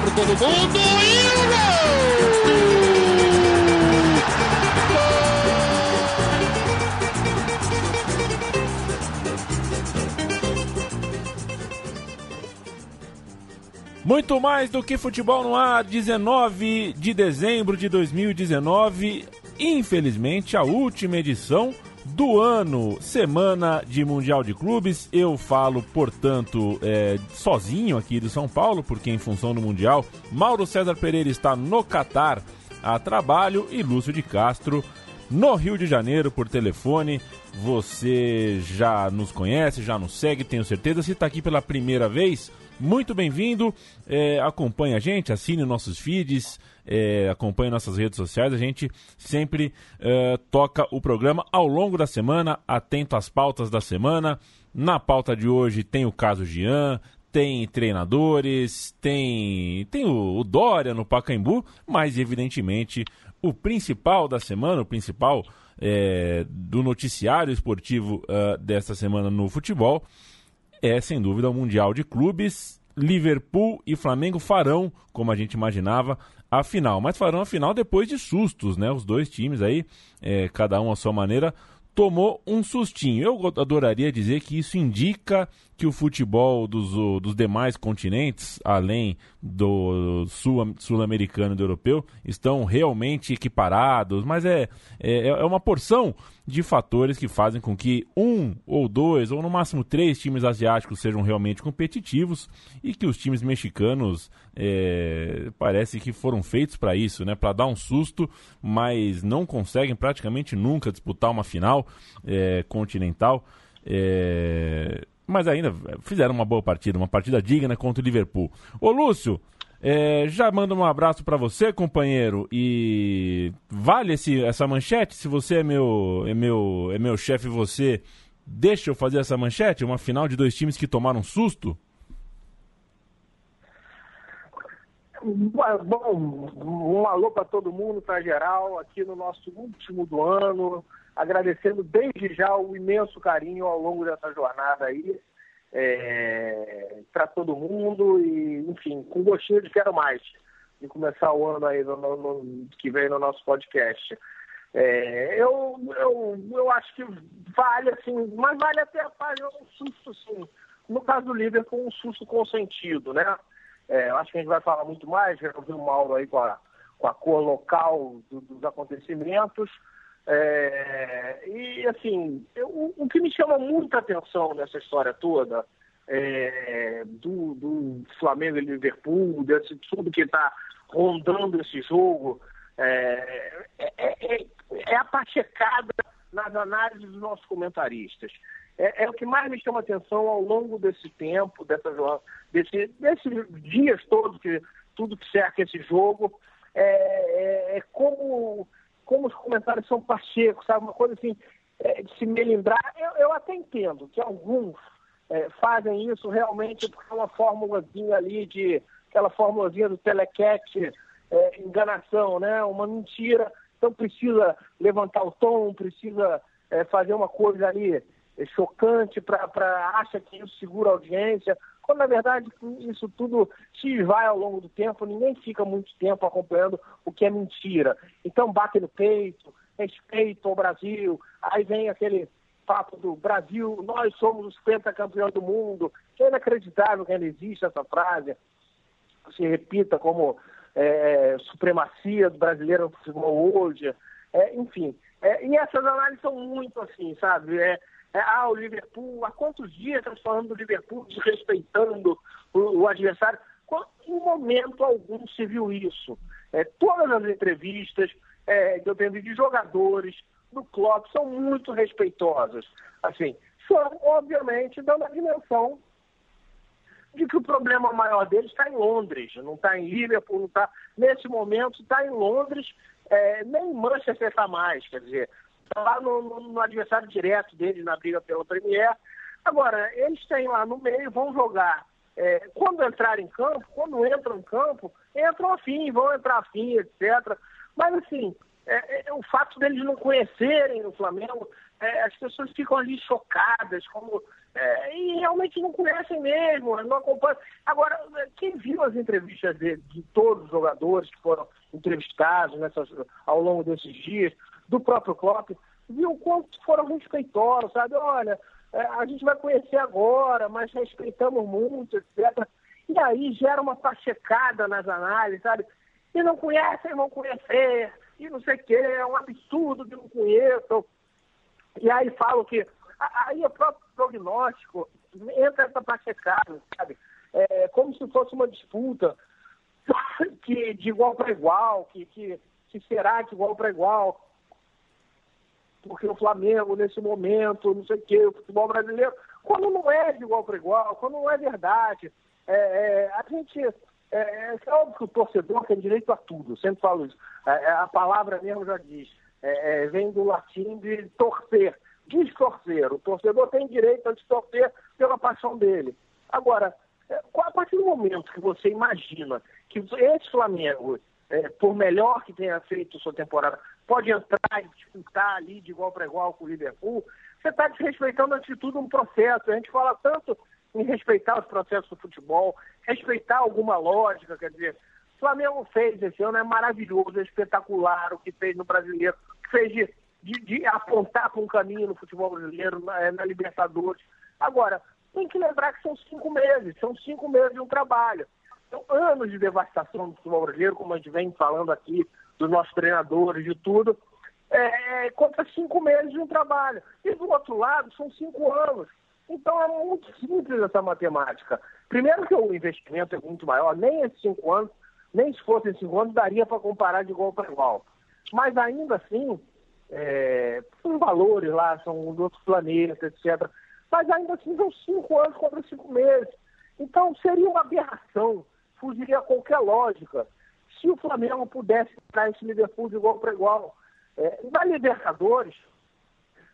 Para todo mundo e o Muito mais do que futebol no ar, 19 de dezembro de 2019. Infelizmente, a última edição do ano, semana de Mundial de Clubes. Eu falo, portanto, é, sozinho aqui do São Paulo, porque em função do Mundial, Mauro César Pereira está no Catar a trabalho e Lúcio de Castro no Rio de Janeiro por telefone. Você já nos conhece, já nos segue, tenho certeza. Se está aqui pela primeira vez, muito bem-vindo. É, acompanhe a gente, assine nossos feeds, é, acompanhe nossas redes sociais. A gente sempre é, toca o programa ao longo da semana, atento às pautas da semana. Na pauta de hoje tem o caso Jean, tem treinadores, tem, tem o, o Dória no Pacaembu, mas evidentemente o principal da semana, o principal é, do noticiário esportivo uh, desta semana no futebol é, sem dúvida, o Mundial de Clubes. Liverpool e Flamengo farão, como a gente imaginava, a final. Mas farão a final depois de sustos, né? Os dois times aí, é, cada um à sua maneira, tomou um sustinho. Eu adoraria dizer que isso indica que o futebol dos, dos demais continentes, além do sul-americano sul e do europeu, estão realmente equiparados, mas é, é, é uma porção de fatores que fazem com que um ou dois, ou no máximo três times asiáticos sejam realmente competitivos e que os times mexicanos é, parece que foram feitos para isso, né? Para dar um susto, mas não conseguem praticamente nunca disputar uma final é, continental. É, mas ainda fizeram uma boa partida, uma partida digna contra o Liverpool. Ô Lúcio, é, já mando um abraço para você, companheiro. E vale esse, essa manchete? Se você é meu, é meu, é meu chefe, você deixa eu fazer essa manchete? Uma final de dois times que tomaram susto? Bom, um alô para todo mundo, para geral, aqui no nosso último do ano, agradecendo desde já o imenso carinho ao longo dessa jornada aí é, para todo mundo e, enfim, com gostinho de quero mais de começar o ano aí no, no, no, que vem no nosso podcast. É, eu, eu, eu acho que vale, assim, mas vale até página um susto, sim. No caso do Liverpool, um susto consentido, né? É, eu acho que a gente vai falar muito mais, já ouvi o Mauro aí com a, com a cor local do, dos acontecimentos. É, e, assim, eu, o que me chama muita atenção nessa história toda, é, do, do, Flamengo e Liverpool, desse tudo que está rondando esse jogo, é, é, é, é a pachecada nas análises dos nossos comentaristas. É, é, o que mais me chama atenção ao longo desse tempo, dessa, desse, desses dias todos, que, tudo que cerca esse jogo, é, é como como os comentários são pachecos, sabe? Uma coisa assim, é, de se melindrar. Eu, eu até entendo que alguns é, fazem isso realmente porque é uma formulazinha ali de aquela formulazinha do telecat, é, enganação, né? Uma mentira. Então precisa levantar o tom, precisa é, fazer uma coisa ali é, chocante para acha que isso segura a audiência quando na verdade isso tudo se vai ao longo do tempo, ninguém fica muito tempo acompanhando o que é mentira. Então bate no peito, respeito ao Brasil, aí vem aquele papo do Brasil, nós somos os pentacampeões do mundo, é inacreditável que ainda existe essa frase, se repita como é, supremacia do brasileiro no futebol hoje, é, enfim. É, e essas análises são muito assim, sabe? É, é, ah, o Liverpool, há quantos dias estamos falando do Liverpool desrespeitando o, o adversário? Em momento algum se viu isso. É, todas as entrevistas é, que eu tenho de jogadores do Klopp são muito respeitosas. Assim, são, obviamente, dando a dimensão de que o problema maior deles está em Londres, não está em Liverpool, não está. Nesse momento está em Londres, é, nem em Manchester está mais. Quer dizer, Tá lá no, no, no, adversário direto deles na briga pela Premier. Agora, eles têm lá no meio, vão jogar. É, quando entrar em campo, quando entram em campo, entram afim, vão entrar afim, etc. Mas, assim, é, é, o fato deles não conhecerem o Flamengo, é, as pessoas ficam ali chocadas, como é, e realmente não conhecem mesmo, não acompanham. Agora, quem viu as entrevistas de, de todos os jogadores que foram entrevistados nessas, ao longo desses dias, do próprio Klopp, viu quanto foram respeitosos, sabe? Olha, é, a gente vai conhecer agora, mas respeitamos muito, etc. E aí gera uma pachecada nas análises, sabe? E não conhecem, vão conhecer, e não sei o quê, é um absurdo que não conheçam. E aí falam que. Aí o próprio prognóstico entra essa pachecada, sabe? É como se fosse uma disputa que, de igual para igual, que, que, que será de igual para igual porque o Flamengo, nesse momento, não sei o quê, o futebol brasileiro, quando não é de igual para igual, quando não é verdade, é, é, a gente. É, é, é, óbvio que o torcedor tem direito a tudo, eu sempre falo isso. É, é a palavra mesmo já diz, vem do latim de torcer, distorcer. O torcedor tem direito a distorcer pela paixão dele. Agora, a partir do momento que você imagina que esse Flamengo, por melhor que tenha feito sua temporada, pode entrar e disputar ali de igual para igual com o Liverpool, você está desrespeitando, antes de tudo, um processo. A gente fala tanto em respeitar os processos do futebol, respeitar alguma lógica, quer dizer, o Flamengo fez esse ano, é maravilhoso, é espetacular o que fez no brasileiro, o que fez de, de, de apontar para um caminho no futebol brasileiro, na, na Libertadores. Agora, tem que lembrar que são cinco meses, são cinco meses de um trabalho. São anos de devastação do futebol brasileiro, como a gente vem falando aqui, dos nossos treinadores, de tudo, é, contra cinco meses de um trabalho. E do outro lado, são cinco anos. Então é muito simples essa matemática. Primeiro que o investimento é muito maior, nem esses cinco anos, nem se fossem cinco anos, daria para comparar de igual para igual. Mas ainda assim, é, valores lá, são de outros planetas, etc. Mas ainda assim são cinco anos contra cinco meses. Então seria uma aberração, fugiria a qualquer lógica se o Flamengo pudesse entrar esse Liverpool de igual para igual. É, na Libertadores,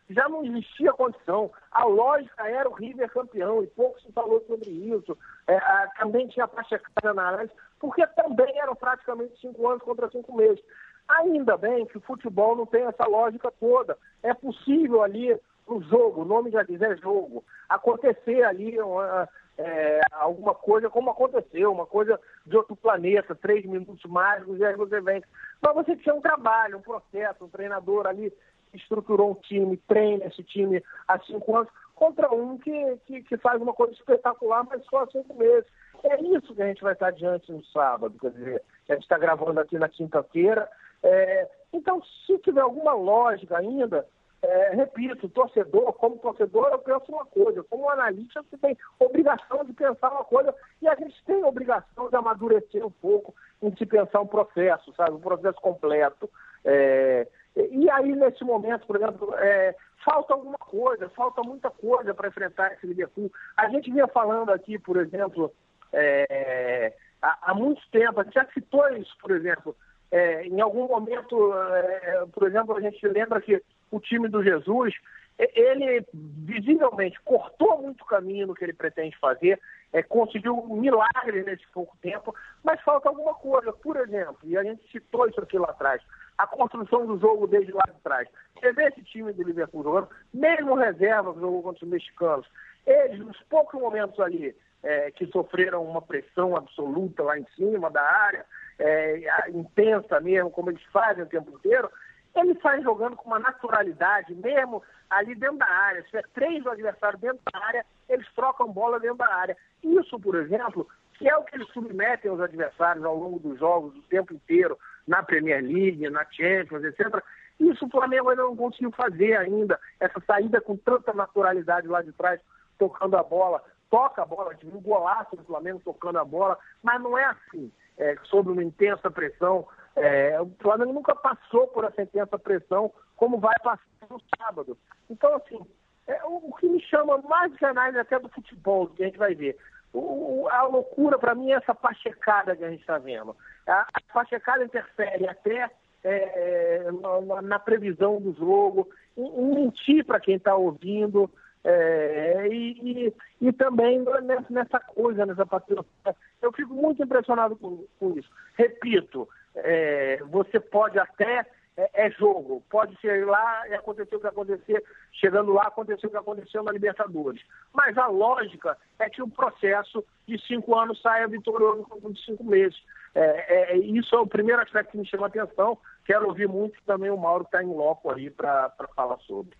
já não existia condição. A lógica era o River campeão, e pouco se falou sobre isso. É, a, também tinha faixa na análise, porque também eram praticamente cinco anos contra cinco meses. Ainda bem que o futebol não tem essa lógica toda. É possível ali, no jogo, o nome já diz é jogo, acontecer ali uma, é, alguma coisa como aconteceu, uma coisa de outro planeta, três minutos mágicos e aí você vem. Mas você tinha um trabalho, um processo, um treinador ali estruturou um time, treina esse time há cinco anos, contra um que, que, que faz uma coisa espetacular, mas só há cinco meses. É isso que a gente vai estar diante no sábado, quer dizer, a gente está gravando aqui na quinta-feira. É, então, se tiver alguma lógica ainda, é, repito, torcedor, como torcedor, eu penso uma coisa, como analista, você tem obrigação de pensar uma coisa, e a gente tem obrigação de amadurecer um pouco em se pensar um processo, sabe, um processo completo. É, e aí, nesse momento, por exemplo, é, falta alguma coisa, falta muita coisa para enfrentar esse Liverpool. A gente vinha falando aqui, por exemplo, é, há, há, muito tempo, a gente já citou isso, por exemplo, é, em algum momento, é, por exemplo, a gente lembra que o time do Jesus, ele visivelmente cortou muito caminho no que ele pretende fazer, é, conseguiu um milagre nesse pouco tempo, mas falta alguma coisa. Por exemplo, e a gente citou isso aqui lá atrás, a construção do jogo desde lá de trás. Você vê esse time do Liverpool jogando, mesmo reserva que jogou contra os mexicanos, eles, nos poucos momentos ali é, que sofreram uma pressão absoluta lá em cima da área, é, intensa mesmo, como eles fazem o tempo inteiro, ele sai jogando com uma naturalidade, mesmo ali dentro da área. Se tiver três do adversário dentro da área, eles trocam bola dentro da área. Isso, por exemplo, que é o que eles submetem aos adversários ao longo dos jogos, o tempo inteiro, na Premier League, na Champions, etc. Isso o Flamengo ainda não conseguiu fazer ainda, essa saída com tanta naturalidade lá de trás, tocando a bola. Toca a bola, tive um golaço do Flamengo tocando a bola, mas não é assim, é, sob uma intensa pressão é, o Flamengo nunca passou por essa intensa pressão como vai passar no sábado. Então, assim, é, o, o, que me chama mais de análise até do futebol, que a gente vai ver. O, a loucura, para mim, é essa pachecada que a gente está vendo. A, a pachecada interfere até é, na, na, previsão do jogo, em, em mentir para quem está ouvindo, é, e, e, e, também nessa coisa, nessa patriotia. Eu fico muito impressionado com, com isso. Repito, é, você pode até é, é, jogo. Pode ser lá e acontecer o que acontecer, chegando lá, aconteceu o que aconteceu na Libertadores. Mas a lógica é que o processo de cinco anos saia vitorioso de cinco meses. É, é, isso é o primeiro aspecto que me chama a atenção. Quero ouvir muito também o Mauro que está em loco ali para falar sobre.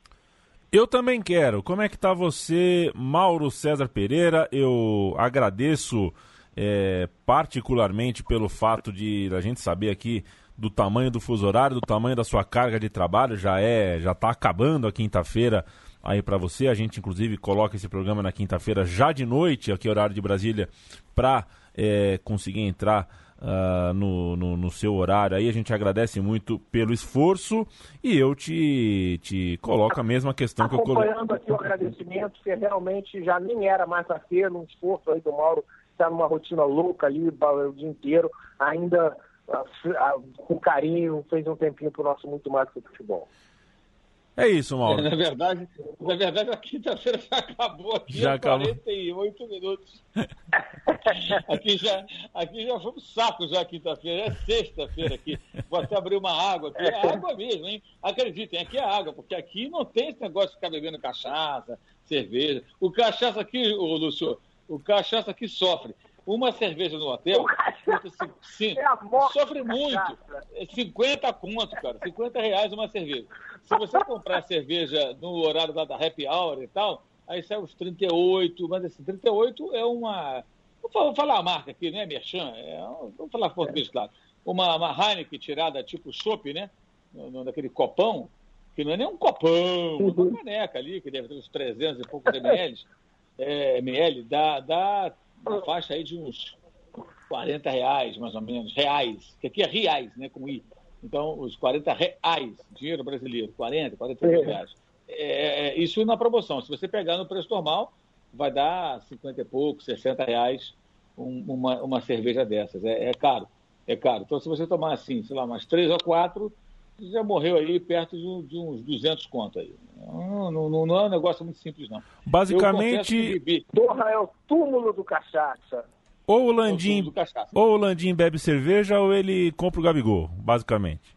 Eu também quero. Como é que está você, Mauro César Pereira? Eu agradeço é, particularmente pelo fato de a gente saber aqui do tamanho do fuso horário, do tamanho da sua carga de trabalho, já é, já está acabando a quinta-feira aí para você. A gente inclusive coloca esse programa na quinta-feira já de noite, aqui horário de Brasília, para é, conseguir entrar uh, no, no, no, seu horário. Aí a gente agradece muito pelo esforço e eu te, te coloco a mesma questão que eu coloquei. Aqui o agradecimento, que realmente já nem era mais a ter, um esforço aí do Mauro, está numa rotina louca ali o dia inteiro, ainda com carinho, fez um tempinho para o nosso muito mais que o futebol. É isso, Mauro. na verdade, na verdade a quinta-feira já acabou aqui já há 48 acabou. minutos. aqui, já, aqui já foi um saco já quinta-feira, é sexta-feira aqui. Vou até abrir uma água aqui. É água mesmo, hein? Acreditem, aqui é água, porque aqui não tem esse negócio de ficar bebendo cachaça, cerveja. O cachaça aqui, ô Lúcio, o cachaça aqui sofre. Uma cerveja no hotel é sofre muito. É 50 conto, cara. 50 reais uma cerveja. Se você comprar cerveja no horário da, da happy hour e tal, aí sai uns 38, mas assim, 38 é uma. Vou falar a marca aqui, não é Merchan? É, vamos falar português, claro. Uma, uma Heineken tirada tipo chopp, né? No, no, naquele copão, que não é nem um copão, é uma caneca ali, que deve ter uns 300 e poucos ml, é, ml dá, dá uma faixa aí de uns 40 reais, mais ou menos, reais, que aqui é reais, né, com I. Então, os 40 reais, dinheiro brasileiro, 40, 40 é. reais. É, é, isso na promoção. Se você pegar no preço normal, vai dar 50 e pouco, 60 reais um, uma, uma cerveja dessas. É, é, caro, é caro. Então, se você tomar assim, sei lá, umas três ou quatro, já morreu aí perto de, de uns 200 conto aí. Não, não, não, é um negócio muito simples, não. Basicamente. Porra, é o túmulo do cachaça. Ou o Landim, é ou o Landim bebe cerveja ou ele compra o Gabigol, basicamente.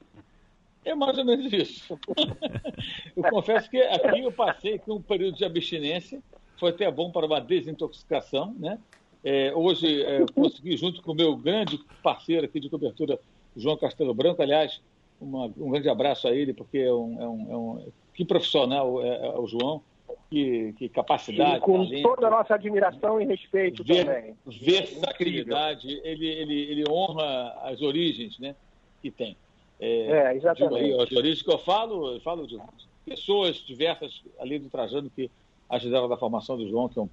É mais ou menos isso. eu confesso que aqui eu passei com um período de abstinência, foi até bom para uma desintoxicação, né? É, hoje é, consegui, junto com o meu grande parceiro aqui de cobertura, João Castelo Branco, aliás, uma, um grande abraço a ele, porque é um, é um, é um que profissional é, é, o João, que, que capacidade. E com talento, toda a nossa admiração e respeito ver, também. Versatilidade, ele, ele, ele honra as origens né, que tem. É, é exatamente. Aí, as origens que eu falo, eu falo de pessoas diversas ali do Trajano que ajudaram na formação do João, que é um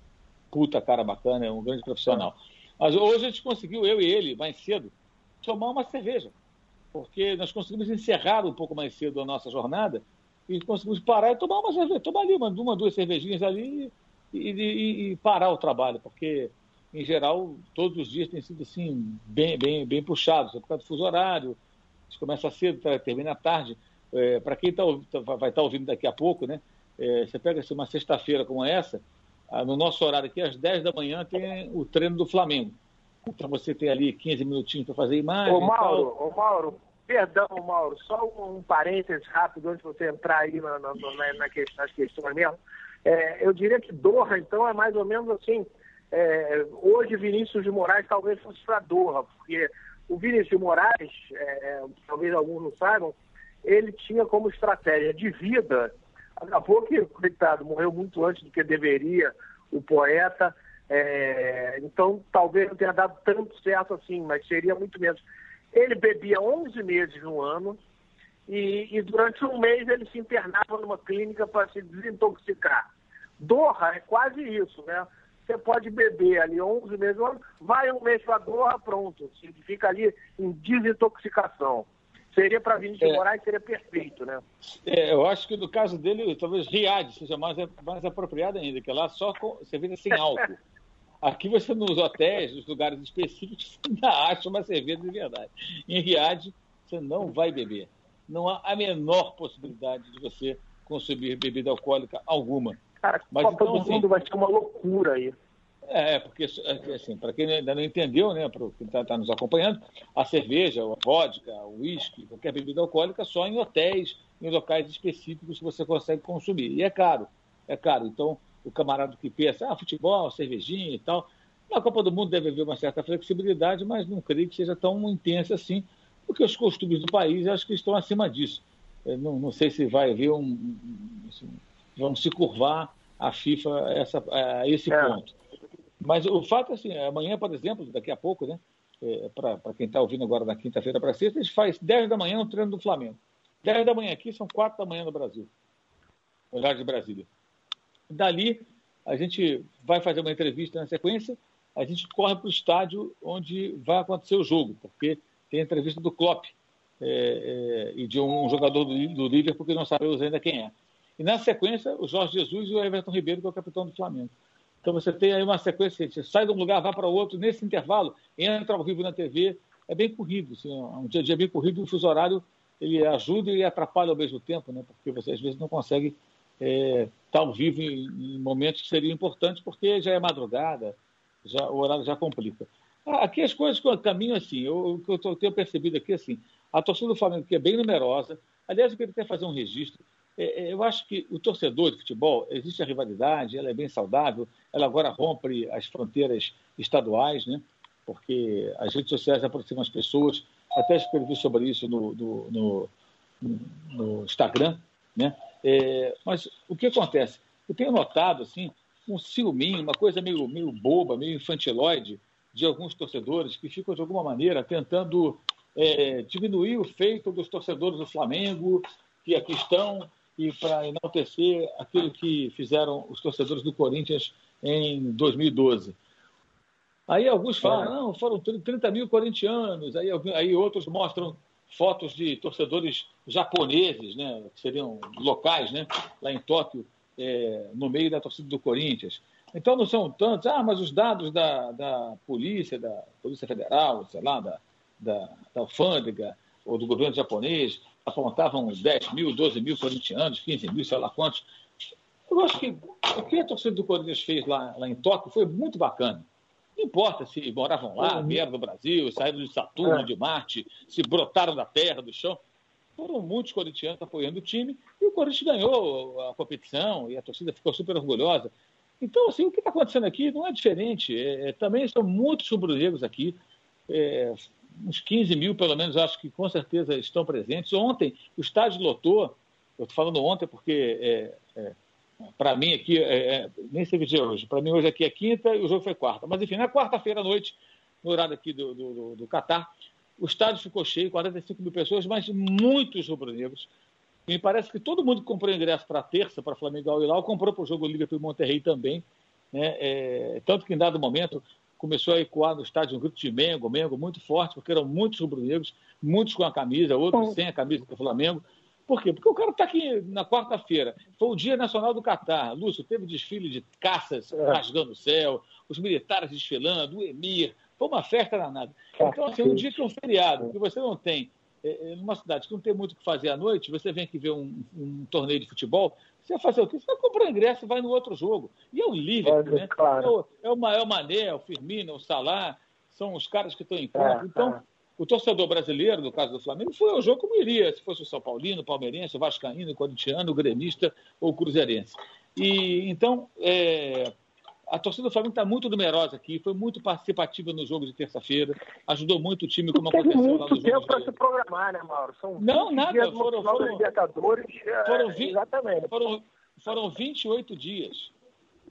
puta cara bacana, é um grande profissional. Mas hoje a gente conseguiu, eu e ele, mais cedo, tomar uma cerveja porque nós conseguimos encerrar um pouco mais cedo a nossa jornada e conseguimos parar e tomar uma cerveja, tomar ali uma, uma duas cervejinhas ali e, e, e, parar o trabalho, porque em geral todos os dias tem sido assim bem bem bem puxados, por causa do fuso horário, a gente começa cedo, termina tarde. É, Para quem tá, tá vai estar tá ouvindo daqui a pouco, né? É, você pega assim, uma sexta-feira como essa, no nosso horário aqui, às 10 da manhã, tem o treino do Flamengo. Então você tem ali 15 minutinhos para fazer imagem. Ô Mauro, ô Mauro, perdão, Mauro, só um, um parênteses rápido antes de você entrar aí na, na, na, na questão, nas questões mesmo. É, eu diria que Doha, então, é mais ou menos assim. É, hoje Vinícius de Moraes talvez fosse para Doha, porque o Vinícius de Moraes, é, talvez alguns não saibam, ele tinha como estratégia de vida, acabou que, coitado, morreu muito antes do que deveria, o poeta, é, então, talvez não tenha dado tanto certo assim, mas seria muito menos. Ele bebia 11 meses no ano e, e durante um mês ele se internava numa clínica para se desintoxicar. Doha é quase isso, né? Você pode beber ali 11 meses no ano, vai um mês para Doha, pronto. Você fica ali em desintoxicação. Seria para Vinícius é. Moraes, seria perfeito, né? É, eu acho que no caso dele, talvez Riad seja mais, mais apropriado ainda, que lá só com cerveja sem álcool. Aqui você, nos hotéis, nos lugares específicos, você ainda acha uma cerveja de verdade. Em Riad, você não vai beber. Não há a menor possibilidade de você consumir bebida alcoólica alguma. Cara, Mas, Copa então, do assim, Mundo vai ser uma loucura aí. É, porque, assim, para quem ainda não entendeu, né, para quem está tá nos acompanhando, a cerveja, a vodka, o uísque, qualquer bebida alcoólica, só em hotéis, em locais específicos que você consegue consumir. E é caro, é caro. Então, o camarada que pensa, ah, futebol, cervejinha e tal, na Copa do Mundo deve haver uma certa flexibilidade, mas não creio que seja tão intensa assim, porque os costumes do país acho que estão acima disso. Não, não sei se vai haver um. Assim, vamos se curvar a FIFA a, essa, a esse é. ponto. Mas o fato é assim, amanhã, por exemplo, daqui a pouco, né? É, para quem está ouvindo agora na quinta-feira para sexta, a gente faz 10 da manhã no treino do Flamengo. 10 da manhã aqui são 4 da manhã no Brasil. Horário de Brasília. Dali, a gente vai fazer uma entrevista na sequência, a gente corre para o estádio onde vai acontecer o jogo, porque tem a entrevista do Klopp é, é, e de um jogador do, do Liverpool que não sabemos ainda quem é. E na sequência, o Jorge Jesus e o Everton Ribeiro, que é o capitão do Flamengo. Então você tem aí uma sequência, você sai de um lugar, vai para outro, nesse intervalo, entra ao vivo na TV, é bem corrido, assim, é um dia a dia bem corrido, o fuso horário ele ajuda e atrapalha ao mesmo tempo, né? porque você às vezes não consegue é, tá ao vivo em, em, momentos que seriam importantes, porque já é madrugada, já, o horário já complica. Aqui as coisas caminham assim, o que eu, eu tenho percebido aqui assim, a torcida do Flamengo que é bem numerosa, aliás eu queria até fazer um registro, é, é, eu acho que o torcedor de futebol, existe a rivalidade, ela é bem saudável, ela agora rompe as fronteiras estaduais, né? porque as redes sociais aproximam as pessoas, até escrevi sobre isso no, no, no, no Instagram, né? É, mas o que acontece? Eu tenho notado, assim, um ciúminho, uma coisa meio, meio boba, meio infantiloide de alguns torcedores que ficam, de alguma maneira, tentando é, diminuir o feito dos torcedores do Flamengo, que aqui estão, e para enaltecer aquilo que fizeram os torcedores do Corinthians em 2012. Aí alguns falam, não, foram 30 mil corintianos, aí, aí outros mostram fotos de torcedores japoneses, né, que seriam locais, né, lá em Tóquio, é, no meio da torcida do Corinthians. Então não são tantos, ah, mas os dados da, da polícia, da Polícia Federal, sei lá, da, da, da alfândega ou do governo japonês, apontavam 10 mil, 12 mil corintianos, 15 mil, sei lá quantos. Eu acho que o que a torcida do Corinthians fez lá, lá em Tóquio foi muito bacana. Não importa se moravam lá, uhum. vieram do Brasil, saíram de Saturno, é. de Marte, se brotaram da terra, do chão. Foram muitos corintianos apoiando o time e o Corinthians ganhou a competição e a torcida ficou super orgulhosa. Então, assim, o que está acontecendo aqui não é diferente. É, é também são muitos rubro-negros aqui. É, uns 15 mil, pelo menos, acho que com certeza estão presentes. Ontem, o estádio lotou, eu estou falando ontem porque, é, é, para mim aqui, é, é, nem sei que dia hoje, para mim hoje aqui é quinta e o jogo foi quarta. Mas, enfim, na quarta-feira à noite, no horário aqui do, do, do, do Catar, o estádio ficou cheio, 45 mil pessoas, mas muitos rubro-negros. Me parece que todo mundo que comprou ingresso para terça, para Flamengo e Lau, comprou para o jogo Liverpool e Monterrey também. Né? É, tanto que em dado momento começou a ecoar no estádio um grito de Mengo, Mengo muito forte, porque eram muitos rubro-negros, muitos com a camisa, outros sem a camisa do Flamengo. Por quê? Porque o cara está aqui na quarta-feira. Foi o Dia Nacional do Catar. Lúcio, teve desfile de caças é. rasgando o céu, os militares desfilando, o Emir. Foi uma festa danada. Então, assim, é um dia que é um feriado, que você não tem, é, é, numa cidade que não tem muito o que fazer à noite, você vem aqui ver um, um torneio de futebol, você vai fazer o quê? Você vai comprar ingresso e vai no outro jogo. E é o Liverpool, é, né? Claro. É, o, é o maior Mané, o Firmino, o Salah, são os caras que estão em campo. Então. O torcedor brasileiro, no caso do Flamengo, foi ao jogo como iria, se fosse o São Paulino, o Palmeirense, o Vascaíno, o Corintiano, o Gremista ou o Cruzeirense. E, então, é, a torcida do Flamengo está muito numerosa aqui, foi muito participativa no jogo de terça-feira, ajudou muito o time, como aconteceu lá no jogo. tempo para se programar, né, Mauro? São não, nada. Foram, foram, Libertadores, é, foram, exatamente. Foram, foram 28 dias.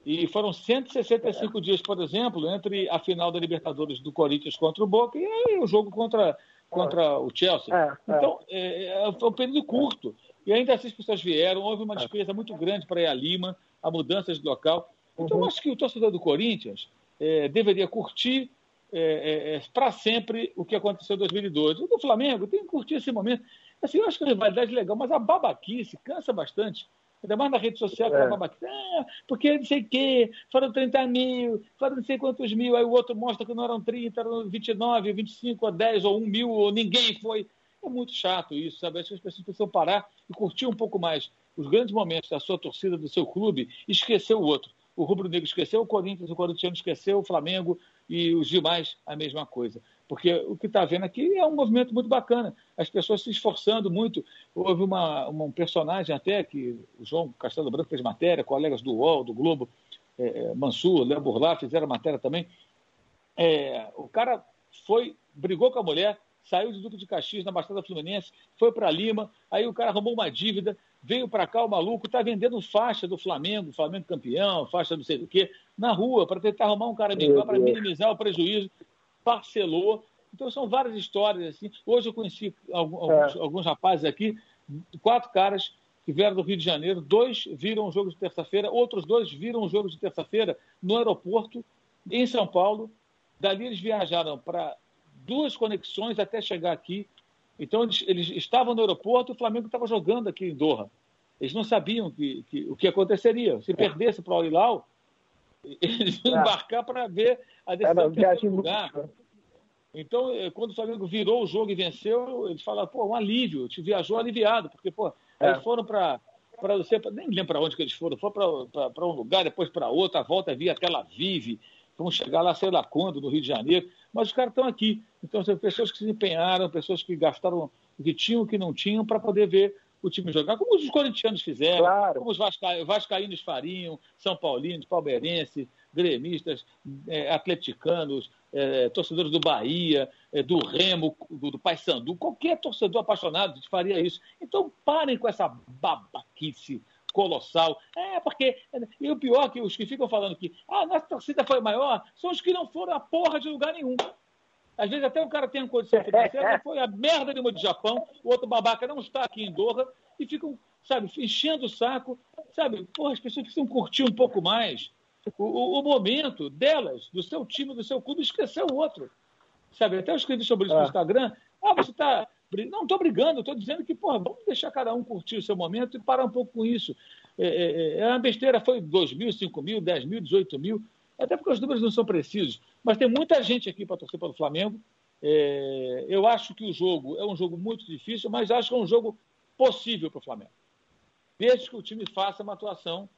E foram 165 é. dias, por exemplo, entre a final da Libertadores do Corinthians contra o Boca e o jogo contra, contra o Chelsea. É, é. então, é, foi um período curto. E ainda assim as pessoas vieram, houve uma despesa muito grande para ir a Lima, a mudança de local. Então, uhum. acho que o torcedor do Corinthians é, deveria curtir é, é, é para sempre o que aconteceu em 2012. O do Flamengo tem que curtir esse momento. Assim, eu acho que a rivalidade é legal, mas a babaquice cansa bastante. Ainda mais na rede social, que é. babaquice. Ah, porque não sei o quê, foram 30 mil, foram não sei quantos mil, aí o outro mostra que não eram 30, eram 29, 25, ou 10, ou 1 mil, ou ninguém foi. É muito chato isso, sabe? Acho que as pessoas precisam parar e curtir um pouco mais os grandes momentos da sua torcida, do seu clube, e esquecer o outro. o Rubro Negro esqueceu o Corinthians, o Corinthians esqueceu o Flamengo e os demais a mesma coisa. Porque o que está vendo aqui é um movimento muito bacana. As pessoas se esforçando muito. Houve uma, uma um personagem até que o João Castelo Branco fez matéria, colegas do UOL, do Globo, é, é Mansur, Léo Burlá fizeram matéria também. É, o cara foi, brigou com a mulher, saiu de Duque de Caxias, na Baixada Fluminense, foi para Lima, aí o cara arrumou uma dívida, veio para cá o maluco, está vendendo faixa do Flamengo, Flamengo campeão, faixa não sei do quê, na rua, para tentar arrumar um cara melhor, para minimizar o prejuízo, parcelou. Então são várias histórias assim. Hoje eu conheci alguns, é. alguns rapazes aqui, quatro caras que vieram do Rio de Janeiro, dois viram o jogo de terça-feira, outros dois viram o jogo de terça-feira no aeroporto, em São Paulo. Dali eles viajaram para duas conexões até chegar aqui. Então, eles, eles estavam no aeroporto e o Flamengo estava jogando aqui em Doha. Eles não sabiam que, que o que aconteceria. Se é. perdesse para o Al eles iam é. embarcar para ver a decisão do lugar. Então, eh, quando o Flamengo virou o jogo e venceu, eles falaram, pô, um alívio, te viajou aliviado, porque, pô, é. eles foram para para você, nem lembro para onde que eles foram, foram para um lugar, depois para outro, a volta via aquela Vive, vamos chegar lá, sei lá quando, no Rio de Janeiro mas os caras estão aqui. Então, são pessoas que se empenharam, pessoas que gastaram o que tinham o que não tinham para poder ver o time jogar, como os corintianos fizeram, claro. como os vasca... vascaínos fariam, São Paulinos, palmeirenses, gremistas, é, atleticanos, é, torcedores do Bahia, é, do Remo, do, do Paysandu, qualquer torcedor apaixonado faria isso. Então parem com essa babaquice colossal. É, porque. E o pior é que os que ficam falando que ah, a nossa torcida foi maior são os que não foram a porra de lugar nenhum. Às vezes até o cara tem uma condição financeira, foi a merda de uma de Japão, o outro babaca não está aqui em Doha, e ficam, sabe, enchendo o saco. Sabe, porra, as pessoas precisam curtir um pouco mais o, o, o momento delas, do seu time, do seu clube, esquecer o outro. Sabe, até eu escrevi sobre isso no é. Instagram. Ah, você está não estou brigando, estou dizendo que, porra, vamos deixar cada um curtir o seu momento e parar um pouco com isso. É, é, é uma besteira, foi 2 mil, 5 mil, 10 mil, 18 mil, até porque os números não são precisos. Mas tem muita gente aqui para torcer pelo Flamengo. É, eu acho que o jogo é um jogo muito difícil, mas acho que é um jogo possível para o Flamengo. Desde que o time faça uma atuação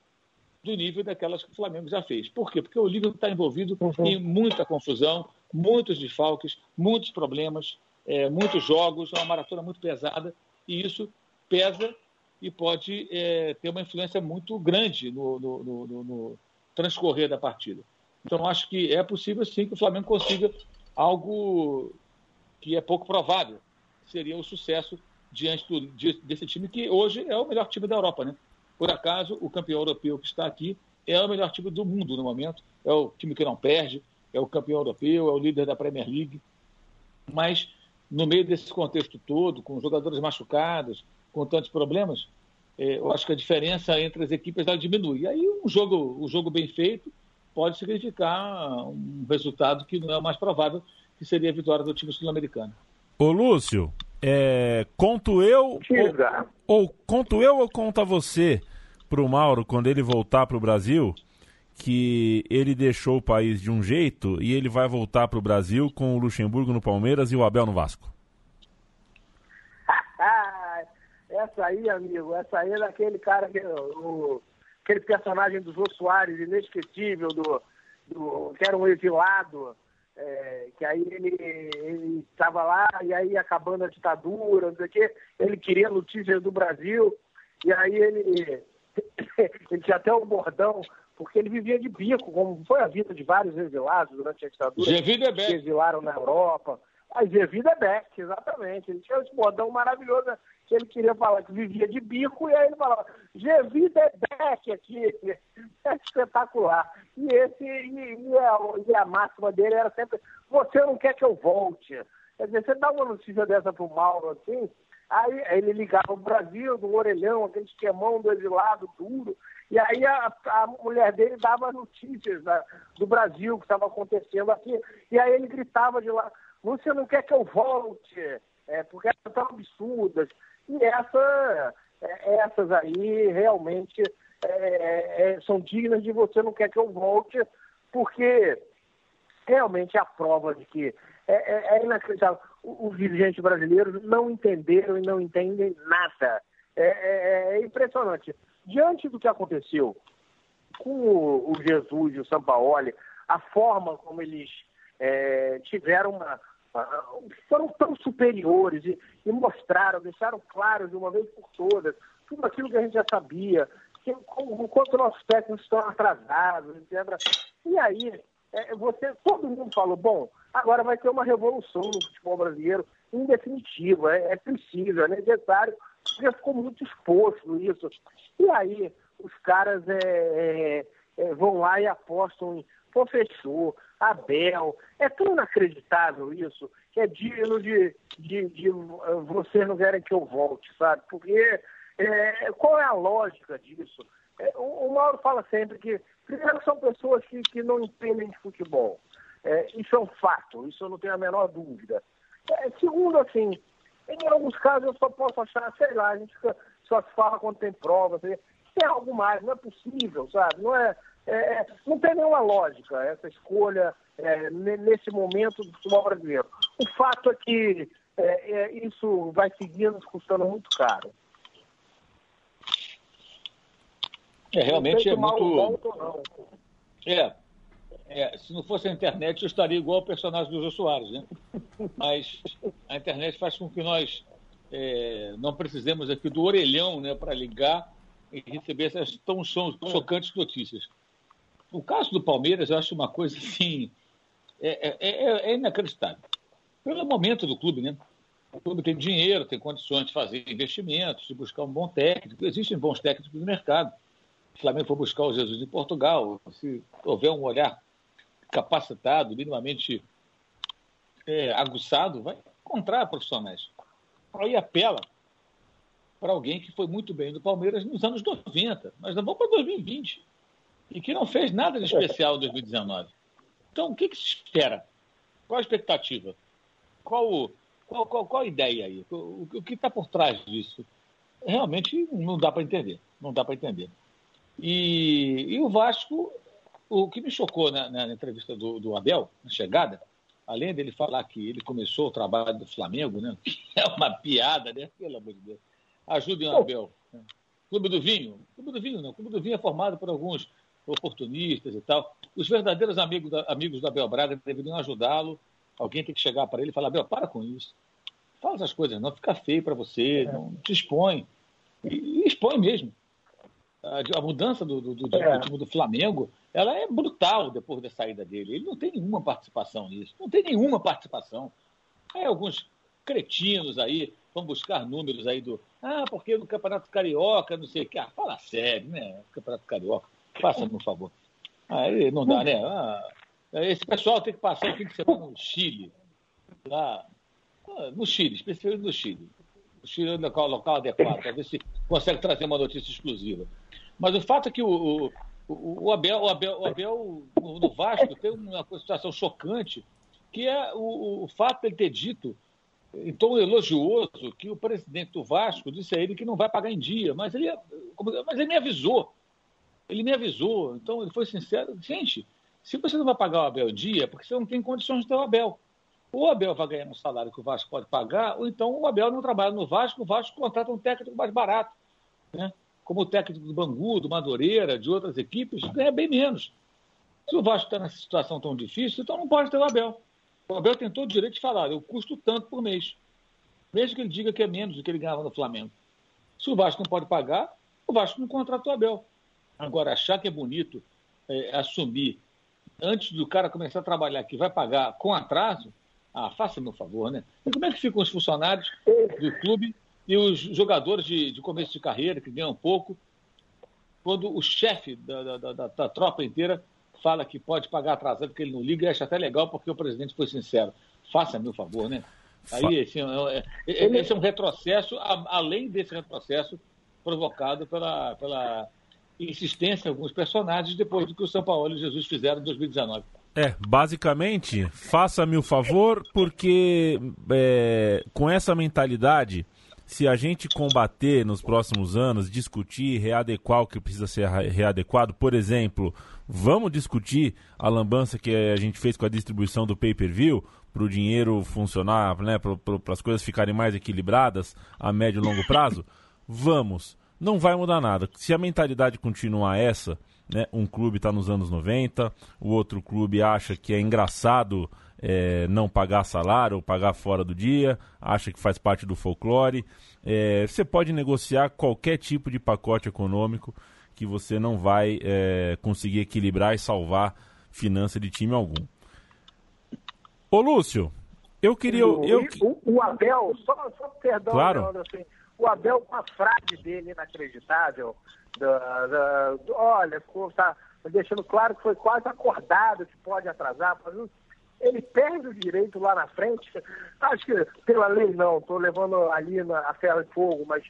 do nível daquelas que o Flamengo já fez. Por quê? Porque o Liverpool está envolvido uhum. em muita confusão, muitos desfalques, muitos problemas é, muitos jogos, é uma maratona muito pesada, e isso pesa e pode é, ter uma influência muito grande no, no, no, no, transcorrer da partida. Então, acho que é possível, sim, que o Flamengo consiga algo que é pouco provável, seria o sucesso diante do, desse time, que hoje é o melhor time da Europa. Né? Por acaso, o campeão europeu que está aqui é o melhor time do mundo no momento, é o time que não perde, é o campeão europeu, é o líder da Premier League, mas no meio desse contexto todo, com jogadores machucados, com tantos problemas, eu acho que a diferença entre as equipes ela diminui. E aí um jogo, um jogo bem feito pode significar um resultado que não é o mais provável, que seria a vitória do time sul-americano. Ô Lúcio, é, conto eu ou, ou, conto eu ou conta você para o Mauro quando ele voltar para o Brasil que ele deixou o país de um jeito e ele vai voltar para o Brasil com o Luxemburgo no Palmeiras e o Abel no Vasco? Essa aí, amigo, essa aí é daquele cara, que, o, aquele personagem do Jô Soares, inesquecível, do, do, que era um exilado, é, que aí ele estava lá e aí acabando a ditadura, não sei o quê, ele queria notícias do Brasil, e aí ele, ele tinha até um bordão porque ele vivia de bico, como foi a vida de vários exilados durante a ditadura. Gevida que exilaram na Europa. A Gevida Beck, exatamente. Ele tinha esse bordão maravilhoso que ele queria falar que vivia de bico, e aí ele falava, Gevida Beck aqui. É espetacular. E, esse, e, e, a, e a máxima dele era sempre, você não quer que eu volte. Quer dizer, você dá uma notícia dessa pro Mauro assim, aí ele ligava o Brasil, do orelhão, aquele esquemão do exilado duro, e aí a, a mulher dele dava notícias do Brasil, que estava acontecendo aqui. E aí ele gritava de lá, você não quer que eu volte, é, porque elas são absurdas. E essa, é, essas aí realmente é, é, é, são dignas de você não quer que eu volte, porque realmente é a prova de que é, é, inacreditável. Os dirigentes brasileiros não entenderam e não entendem nada. É, é, é impressionante diante do que aconteceu com o, o Jesus e o Sampaoli, a forma como eles tiveram uma, foram tão superiores e, e, mostraram, deixaram claro de uma vez por todas tudo aquilo que a gente já sabia, que, o quanto nossos técnicos estão atrasados, etc. E aí, é, você, todo mundo falou, bom, agora vai ter uma revolução no futebol brasileiro, em definitivo, é, é preciso, é necessário, porque ficou muito exposto isso. E aí, os caras é, é, é vão lá e apostam em, fechou, Abel. É tão inacreditável isso, que é digno de, de, de vocês não querem que eu volte, sabe? Porque é, qual é a lógica disso? É, o, o, Mauro fala sempre que, primeiro, são pessoas que, que não entendem de futebol. É, isso é um fato, isso eu não tenho a menor dúvida. Segundo, assim, em alguns casos eu só posso achar, sei lá, a gente só se fala quando tem provas. Tem algo mais, não é possível, sabe? Não é, é, não tem nenhuma lógica essa escolha é, nesse momento do futebol brasileiro. O fato é que é, é isso vai seguir nos custando muito caro. É, realmente é muito. É, é, se não fosse a internet, eu estaria igual ao personagem do Jô Soares, né? Mas a internet faz com que nós é, não precisemos aqui do orelhão né, para ligar e receber essas tão chocantes notícias. O caso do Palmeiras, eu acho uma coisa assim. É, é, é, é inacreditável. Pelo momento do clube, né? O clube tem dinheiro, tem condições de fazer investimentos, de buscar um bom técnico. Existem bons técnicos no mercado. O Flamengo for buscar o Jesus em Portugal. Se houver um olhar capacitado, minimamente é, aguçado, vai encontrar profissionais. Aí apela para alguém que foi muito bem no Palmeiras nos anos 90. Nós vamos para 2020 e que não fez nada de especial em 2019. Então, o que, que se espera? Qual a expectativa? Qual, qual, qual, qual a ideia aí? O, o que está por trás disso? Realmente não dá para entender. Não dá para entender. E, e, o Vasco, o que me chocou na, na entrevista do, do, Abel, na chegada, além dele falar que ele começou o trabalho do Flamengo, né? É uma piada, né? Pelo amor de Deus. Ajudem o Abel. Clube do Vinho. Clube do Vinho não. Clube do Vinho é formado por alguns oportunistas e tal. Os verdadeiros amigos, da, amigos do Abel Braga deveriam ajudá-lo. Alguém tem que chegar para ele e falar: Abel, para com isso. Fala essas coisas, não fica feio para você, é. não te expõe. E, e expõe mesmo. A, a mudança do, do, do, é. do, time do Flamengo ela é brutal depois da saída dele. Ele não tem nenhuma participação nisso. Não tem nenhuma participação. Aí alguns cretinos aí vão buscar números aí do. Ah, porque no Campeonato Carioca, não sei o que. Ah, fala sério, né? Campeonato Carioca. Faça-me um favor. Aí não dá, né? Ah, esse pessoal tem que passar o fim de semana no Chile. Lá, ah, no Chile, especialmente no Chile. O Chile é o local adequado, para ver se consegue trazer uma notícia exclusiva. Mas o fato é que o, o, o Abel, o Abel, o Abel no Vasco tem uma situação chocante, que é o, o fato de ele ter dito em tom elogioso que o presidente do Vasco disse a ele que não vai pagar em dia, mas ele, mas ele me avisou. Ele me avisou, então ele foi sincero. Gente, se você não vai pagar o Abel dia, é porque você não tem condições de ter o Abel. Ou o Abel vai ganhar um salário que o Vasco pode pagar, ou então o Abel não trabalha no Vasco, o Vasco contrata um técnico mais barato. Né? Como o técnico do Bangu, do Madureira, de outras equipes, ganha bem menos. Se o Vasco está nessa situação tão difícil, então não pode ter o Abel. O Abel tem todo o direito de falar, eu custo tanto por mês. Mesmo que ele diga que é menos do que ele ganhava no Flamengo. Se o Vasco não pode pagar, o Vasco não contrata o Abel. Agora, achar que é bonito é, assumir antes do cara começar a trabalhar que vai pagar com atraso, ah, faça meu favor, né? E como é que ficam os funcionários do clube e os jogadores de, de começo de carreira, que ganham pouco, quando o chefe da, da, da, da, tropa inteira fala que pode pagar atrasado porque ele não liga e acha até legal porque o presidente foi sincero. Faça meu favor, né? Aí esse, é, é, esse é um retrocesso, além desse retrocesso provocado pela, pela insistência em alguns personagens depois do que o São Paulo e Jesus fizeram em 2019. É, basicamente, faça-me o favor, porque é, com essa mentalidade, se a gente combater nos próximos anos, discutir, readequar o que precisa ser readequado, por exemplo, vamos discutir a lambança que a gente fez com a distribuição do pay-per-view para o dinheiro funcionar, né, para as coisas ficarem mais equilibradas a médio e longo prazo? Vamos não vai mudar nada. Se a mentalidade continuar essa, né? Um clube está nos anos 90, o outro clube acha que é engraçado é, não pagar salário ou pagar fora do dia, acha que faz parte do folclore. É, você pode negociar qualquer tipo de pacote econômico que você não vai é, conseguir equilibrar e salvar finança de time algum. Ô Lúcio, eu queria. O, eu... o, o Abel, só, só perdão, claro. Leandro, assim, o Abel com a frase dele inacreditável, da, da, do, olha, ficou, tá deixando claro que foi quase acordado que pode atrasar, ele perde o direito lá na frente, acho que pela lei não, estou levando ali na, a ferro de fogo, mas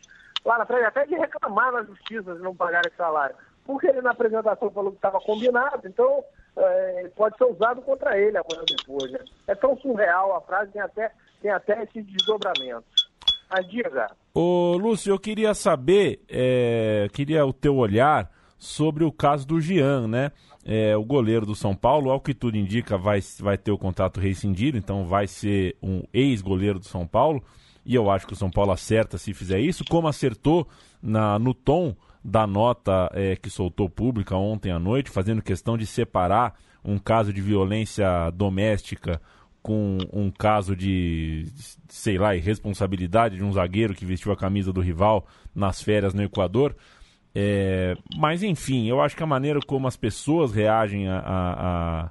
lá na frente até de reclamar na justiça de não pagar esse salário, porque ele na apresentação falou que estava combinado, então é, pode ser usado contra ele amanhã depois. Né? É tão surreal a frase, tem até, tem até esse desdobramento. Mas diga. Ô, Lúcio, eu queria saber, é, queria o teu olhar sobre o caso do Jean, né? É, o goleiro do São Paulo, ao que tudo indica, vai, vai ter o contrato rescindido, então vai ser um ex-goleiro do São Paulo. E eu acho que o São Paulo acerta se fizer isso, como acertou na, no tom da nota é, que soltou pública ontem à noite, fazendo questão de separar um caso de violência doméstica com um caso de, sei lá, irresponsabilidade de um zagueiro que vestiu a camisa do rival nas férias no Equador. É, mas, enfim, eu acho que a maneira como as pessoas reagem a, a,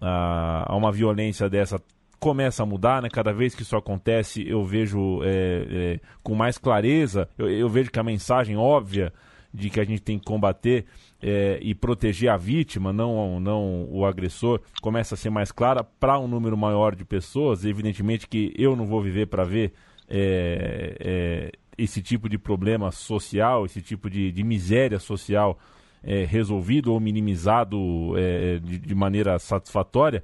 a, a uma violência dessa começa a mudar, né? Cada vez que isso acontece, eu vejo é, é, com mais clareza, eu, eu, vejo que a mensagem óbvia de que a gente tem que combater é, e proteger a vítima, não, não o agressor, começa a ser mais clara para um número maior de pessoas. Evidentemente que eu não vou viver para ver é, é, esse tipo de problema social, esse tipo de, de miséria social é, resolvido ou minimizado é, de, de, maneira satisfatória.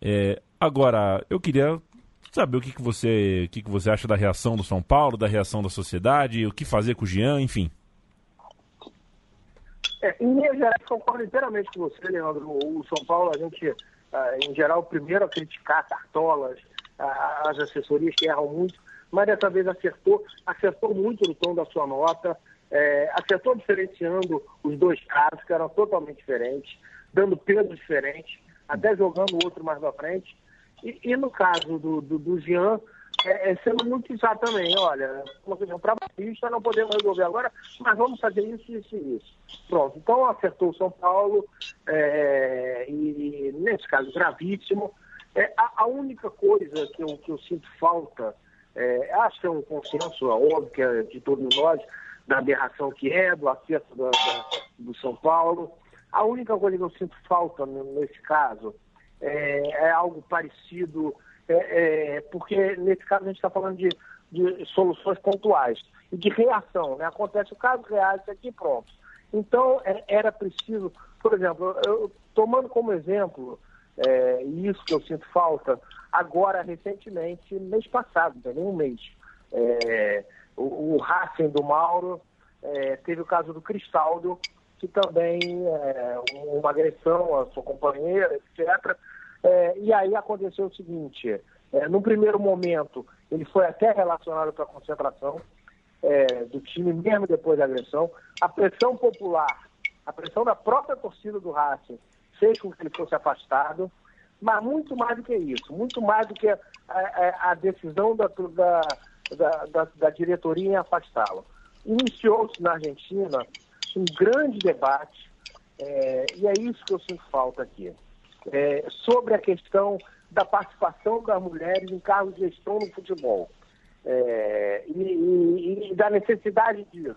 É, Agora, eu queria saber o que, que você o que, que você acha da reação do São Paulo, da reação da sociedade, o que fazer com o Jean, enfim. É, em linhas gerais, concordo inteiramente com você, Leandro. O São Paulo, a gente, ah, em geral, primeiro a criticar cartolas, as assessorias que erram muito, mas dessa vez acertou, acertou muito no tom da sua nota, é, acertou diferenciando os dois casos, que eram totalmente diferentes, dando peso diferente, até jogando o outro mais à frente. E, e no caso do, do, do Jean, é, é, sendo muito exato também, olha, uma questão trabalhista, não podemos resolver agora, mas vamos fazer isso, isso e isso. Pronto, então acertou o São Paulo, é, e nesse caso gravíssimo. É, a, a, única coisa que eu, que eu sinto falta, é, acho que é um consenso, é óbvio que é de todos nós, da aberração que é, do acerto da, do São Paulo. A única coisa que eu sinto falta nesse caso é, é algo parecido, é, é, porque nesse caso a gente está falando de, de, soluções pontuais e de reação. Né? Acontece o caso isso aqui pronto. Então é, era preciso, por exemplo, eu, tomando como exemplo, é, isso que eu sinto falta, agora recentemente, mês passado, não um mês, é, o, o Racing do Mauro é, teve o caso do Cristaldo, que também é uma agressão à sua companheira, etc. É, e aí aconteceu o seguinte, é, num primeiro momento, ele foi até relacionado para a concentração é, do time, mesmo depois da agressão. A pressão popular, a pressão da própria torcida do Racing, fez com que ele fosse afastado, mas muito mais do que isso, muito mais do que a, a, a decisão da, da, da, da diretoria em afastá-lo. Iniciou-se na Argentina um grande debate, é, e é isso que eu sinto falta aqui, é, sobre a questão da participação das mulheres em cargos de gestão no futebol. É, e, e, e, da necessidade disso.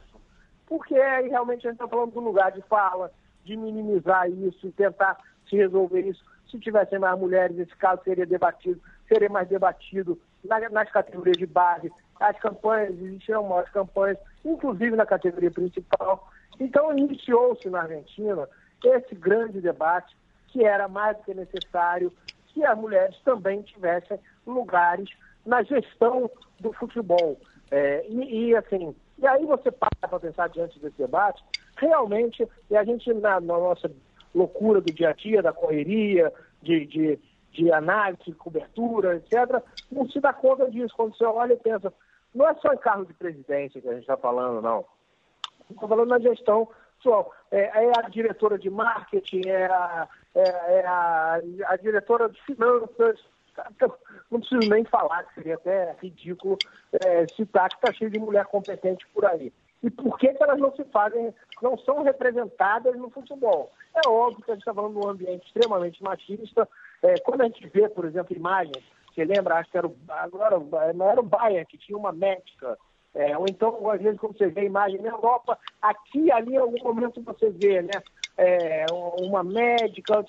Porque aí realmente a gente está falando do lugar de fala, de minimizar isso e tentar se resolver isso. Se tivessem mais mulheres, esse caso seria debatido, seria mais debatido na, nas categorias de base. As campanhas, existiram maiores campanhas, inclusive na categoria principal. Então, iniciou-se na Argentina esse grande debate que era mais do que necessário que as mulheres também tivessem lugares na gestão do futebol. É, e, e, assim, e aí você para para pensar diante desse debate, realmente, e a gente na, na, nossa loucura do dia a dia, da correria, de, de, de análise, cobertura, etc., não se dá conta disso. Quando você olha e pensa, não é só em carro de presidência que a gente está falando, não. Estou falando na gestão pessoal, é, é, a diretora de marketing, é a, é, é a, a, diretora de finanças. Então, não preciso nem falar, que seria até ridículo é, citar que está cheio de mulher competente por aí. E por que, que elas não se fazem, não são representadas no futebol? É óbvio que a gente está falando de um ambiente extremamente machista. É, quando a gente vê, por exemplo, imagens, você lembra, acho que era o, agora, não era o Bayern, que tinha uma médica é, ou então, às vezes, quando você vê a imagem na Europa, aqui ali, em algum momento você vê, né? É, uma médica,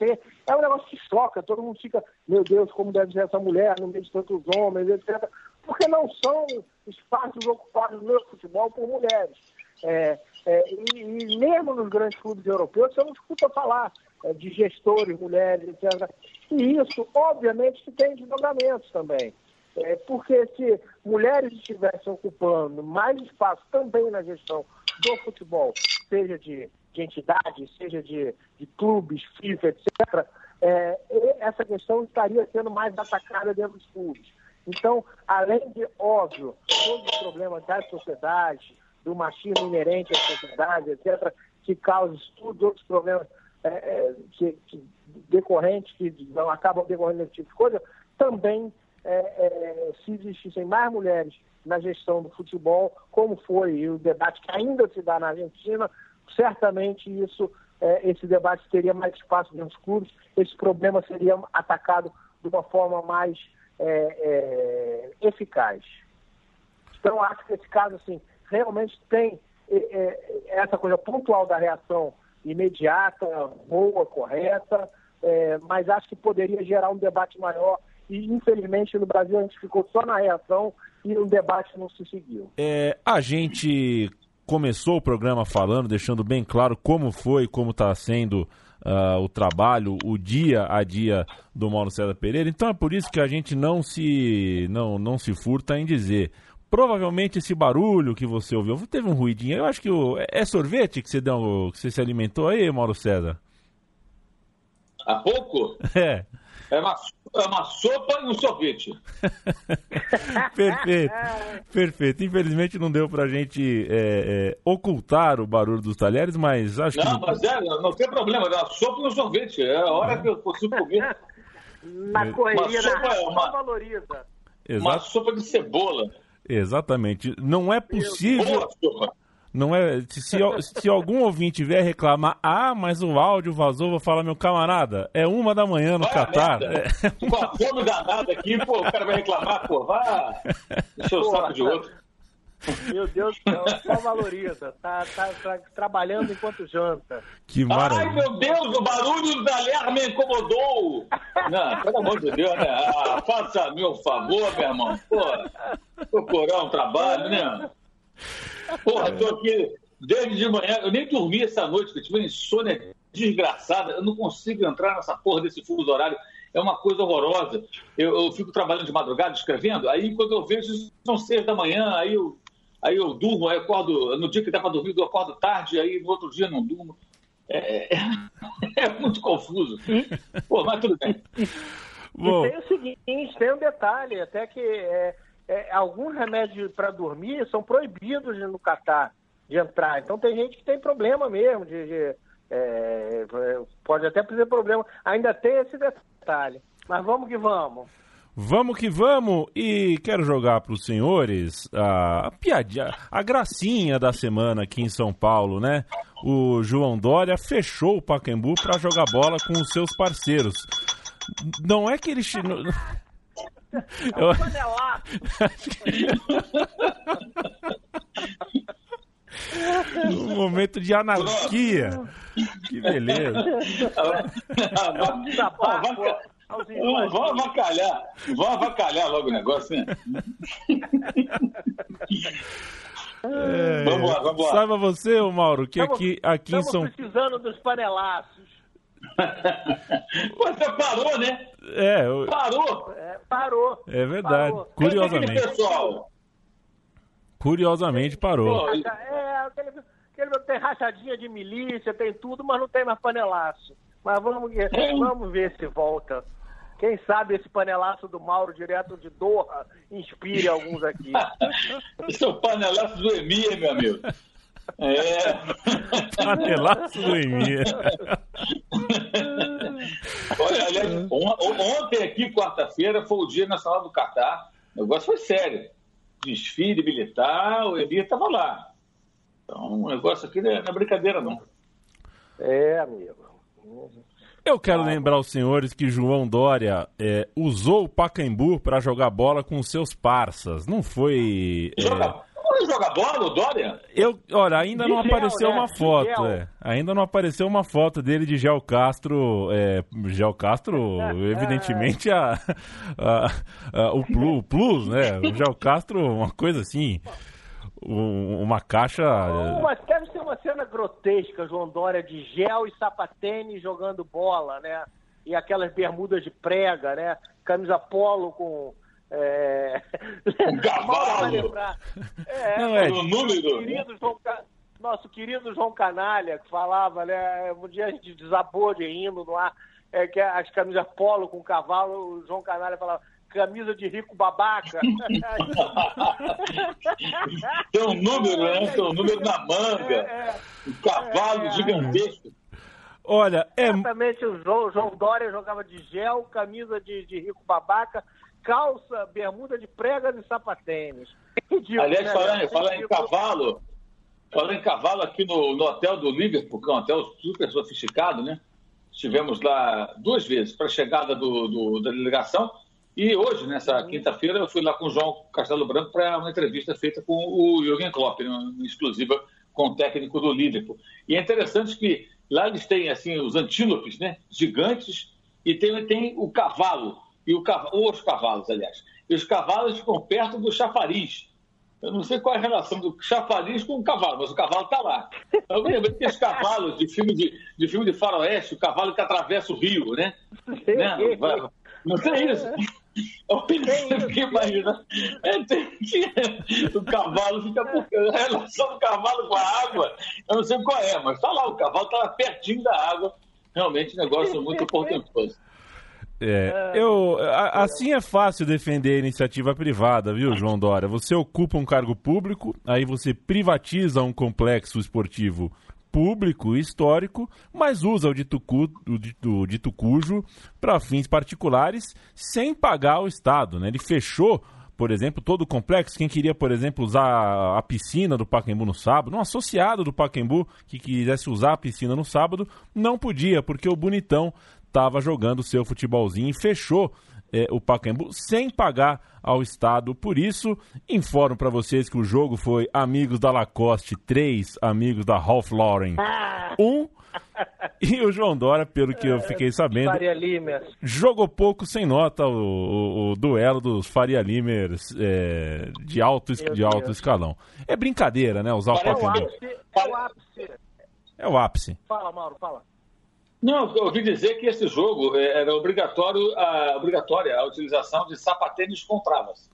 é um negócio que choca, todo mundo fica, meu Deus, como deve ser essa mulher no meio de tantos homens, etc. Porque não são espaços ocupados no futebol por mulheres. É, é, e, e, mesmo nos grandes clubes europeus, você não escuta falar é, de gestores, mulheres, etc. E isso, obviamente, que tem desdobramentos também. É, porque se mulheres estivessem ocupando mais espaço também na gestão do futebol, seja de, de entidades, seja de, de clubes, FIFA, etc., é, essa questão estaria sendo mais atacada dentro dos clubes. Então, além de, óbvio, todos os problemas da sociedade, do machismo inerente à sociedade, etc., que causa todos outros problemas é, é, que, que, decorrentes, que não acabam decorrendo desse tipo de coisa, também é, é, se existissem mais mulheres na gestão do futebol, como foi o debate que ainda se dá na Argentina, certamente isso, é, esse debate teria mais espaço dos clubes, esse problema seria atacado de uma forma mais é, é, eficaz. Então, acho que esse caso, assim, realmente tem é, essa coisa pontual da reação imediata, boa, correta, mas acho que poderia gerar um debate maior e infelizmente no Brasil a gente ficou só na reação e o debate não se seguiu. É, a gente começou o programa falando, deixando bem claro como foi, como está sendo uh, o trabalho, o dia a dia do Mauro César Pereira. Então é por isso que a gente não se não, não se furta em dizer. Provavelmente esse barulho que você ouviu, teve um ruidinho. Eu acho que o, é sorvete que você deu, que você se alimentou aí, Mauro César? Há pouco? É. É uma, é uma sopa e um sorvete. perfeito, perfeito. Infelizmente não deu pra gente é, é, ocultar o barulho dos talheres, mas acho não, que... Não, mas é, não tem problema, é uma sopa e um sorvete. É a hora que eu consigo comer. Na correria, uma sopa, uma, valoriza. Uma sopa de cebola. Exatamente. Não é possível... Boa sopa. Não é. Se, se algum ouvinte vier reclamar, ah, mas o áudio vazou, vou falar, meu camarada, é uma da manhã no Catar. É. Com a fome danada aqui, pô, o cara vai reclamar, pô, vá. Deixa o saco de outro. Meu Deus do céu, só valoriza. Tá, tá, tá, trabalhando enquanto janta. Que maravilha. Ai, meu Deus, o barulho da ler me incomodou. Não, pelo amor de Deus, né? Ah, faça meu favor, meu irmão. Pô, procurar um trabalho, né? Porra, tô aqui desde de manhã, eu nem dormi essa noite, porque tive uma insônia desgraçada, eu não consigo entrar nessa porra desse fuso horário, é uma coisa horrorosa. Eu, eu fico trabalhando de madrugada, escrevendo, aí quando eu vejo, são seis da manhã, aí eu, aí eu durmo, aí eu acordo, no dia que dá pra dormir, eu acordo tarde, aí no outro dia não durmo. É, é, é muito confuso. Pô, mas tudo bem. Bom. E tem o seguinte, tem um detalhe, até que é, é, alguns remédios para dormir são proibidos no Catar de entrar. Então tem gente que tem problema mesmo, de, de é, pode até ter problema. Ainda tem esse detalhe. Mas vamos que vamos. Vamos que vamos! E quero jogar para os senhores a, piadinha, a gracinha da semana aqui em São Paulo, né? O João Dória fechou o Pacaembu para jogar bola com os seus parceiros. Não é que ele. É um panelaço. Um momento de anarquia. Que beleza. Vamos avacalhar. Vamos avacalhar logo o negócio, né? É, vamos lá, vamos lá. Saiba você, Mauro, que aqui, aqui em São precisando dos panelaços. Você parou, né? É, eu... parou. É, parou. É verdade. Parou. Curiosamente. pessoal? Curiosamente parou. É, aquele, aquele, tem rachadinha de milícia, tem tudo, mas não tem mais panelaço. Mas vamos, vamos ver se volta. Quem sabe esse panelaço do Mauro direto de Doha inspire alguns aqui. Esse é o panelaço do Emir, meu amigo. É. Panelaço do Emir. Olha, aliás, ontem aqui, quarta-feira, foi o Dia Nacional do Catar. O negócio foi sério. Desfile militar, o Emir estava lá. Então, o negócio aqui não é, não é brincadeira, não. É, amigo. Eu quero lembrar os senhores que João Dória é, usou o Pacaembu para jogar bola com seus parças. Não foi. É... Joga, joga bola, o Dória? Eu, olha, ainda não apareceu né? uma foto. É. Ainda não apareceu uma foto dele de Gel Castro. É, Gel Castro, evidentemente, a, a, a o, plus, o Plus, né? O Gel Castro, uma coisa assim uma caixa. Mas deve ser uma cena grotesca, João Dória, de gel e sapatênis jogando bola, né? E aquelas bermudas de prega, né? Camisa polo com. É... Um cavalo! É, Não, é... Nosso, querido João, nosso querido João Canalha, que falava, né? Um dia a gente desabou de rindo no ar, é, que as camisas polo com cavalo, o João Canalha falava camisa de rico babaca. Tem um número, né? Tem um número na manga. É, é, um cavalo é, gigantesco. Olha, é. Exatamente, o João, João Dória jogava de gel, camisa de, de rico babaca, calça, bermuda de pregas e sapatênis. Ridículo, Aliás, né? falando, falando em cavalo, falando em cavalo aqui no, no hotel do Liverpool, que é um hotel super sofisticado, né? Estivemos lá duas vezes para a chegada do, do, da delegação e hoje, nessa quinta-feira, eu fui lá com o João Castelo Branco para uma entrevista feita com o Jürgen Klopp, uma exclusiva com o técnico do Liverpool. E é interessante que lá eles têm assim os antílopes, né, gigantes, e tem, tem o cavalo e o ou os cavalos, aliás. E os cavalos ficam perto do chafariz. Eu não sei qual é a relação do chafariz com o cavalo, mas o cavalo está lá. Eu me lembro que os cavalos de filme de, de filme de faroeste, o cavalo que atravessa o rio, né? né? Não tem isso. Eu pensei que imagina, é, tem o cavalo fica por a relação do cavalo com a água, eu não sei qual é, mas está lá, o cavalo está pertinho da água, realmente negócio muito portentoso. É, eu, assim é fácil defender a iniciativa privada, viu, João Dória? Você ocupa um cargo público, aí você privatiza um complexo esportivo público histórico, mas usa o dito, cu, o dito, o dito cujo para fins particulares sem pagar ao Estado. Né? Ele fechou, por exemplo, todo o complexo. Quem queria, por exemplo, usar a piscina do Pacaembu no sábado, um associado do Pacaembu que quisesse usar a piscina no sábado, não podia, porque o Bonitão estava jogando seu futebolzinho e fechou é, o Pacaembu sem pagar ao Estado. Por isso, informo para vocês que o jogo foi Amigos da Lacoste 3, Amigos da Ralph Lauren 1. E o João Dória, pelo que eu fiquei sabendo, jogou pouco sem nota o, o, o duelo dos Faria Limers é, de, alto, de alto escalão. É brincadeira, né? Usar o Pacaembu. É o ápice. É o ápice. Fala, Mauro, fala. Não, eu ouvi dizer que esse jogo é, era obrigatório a, obrigatória a utilização de sapatênis com travas.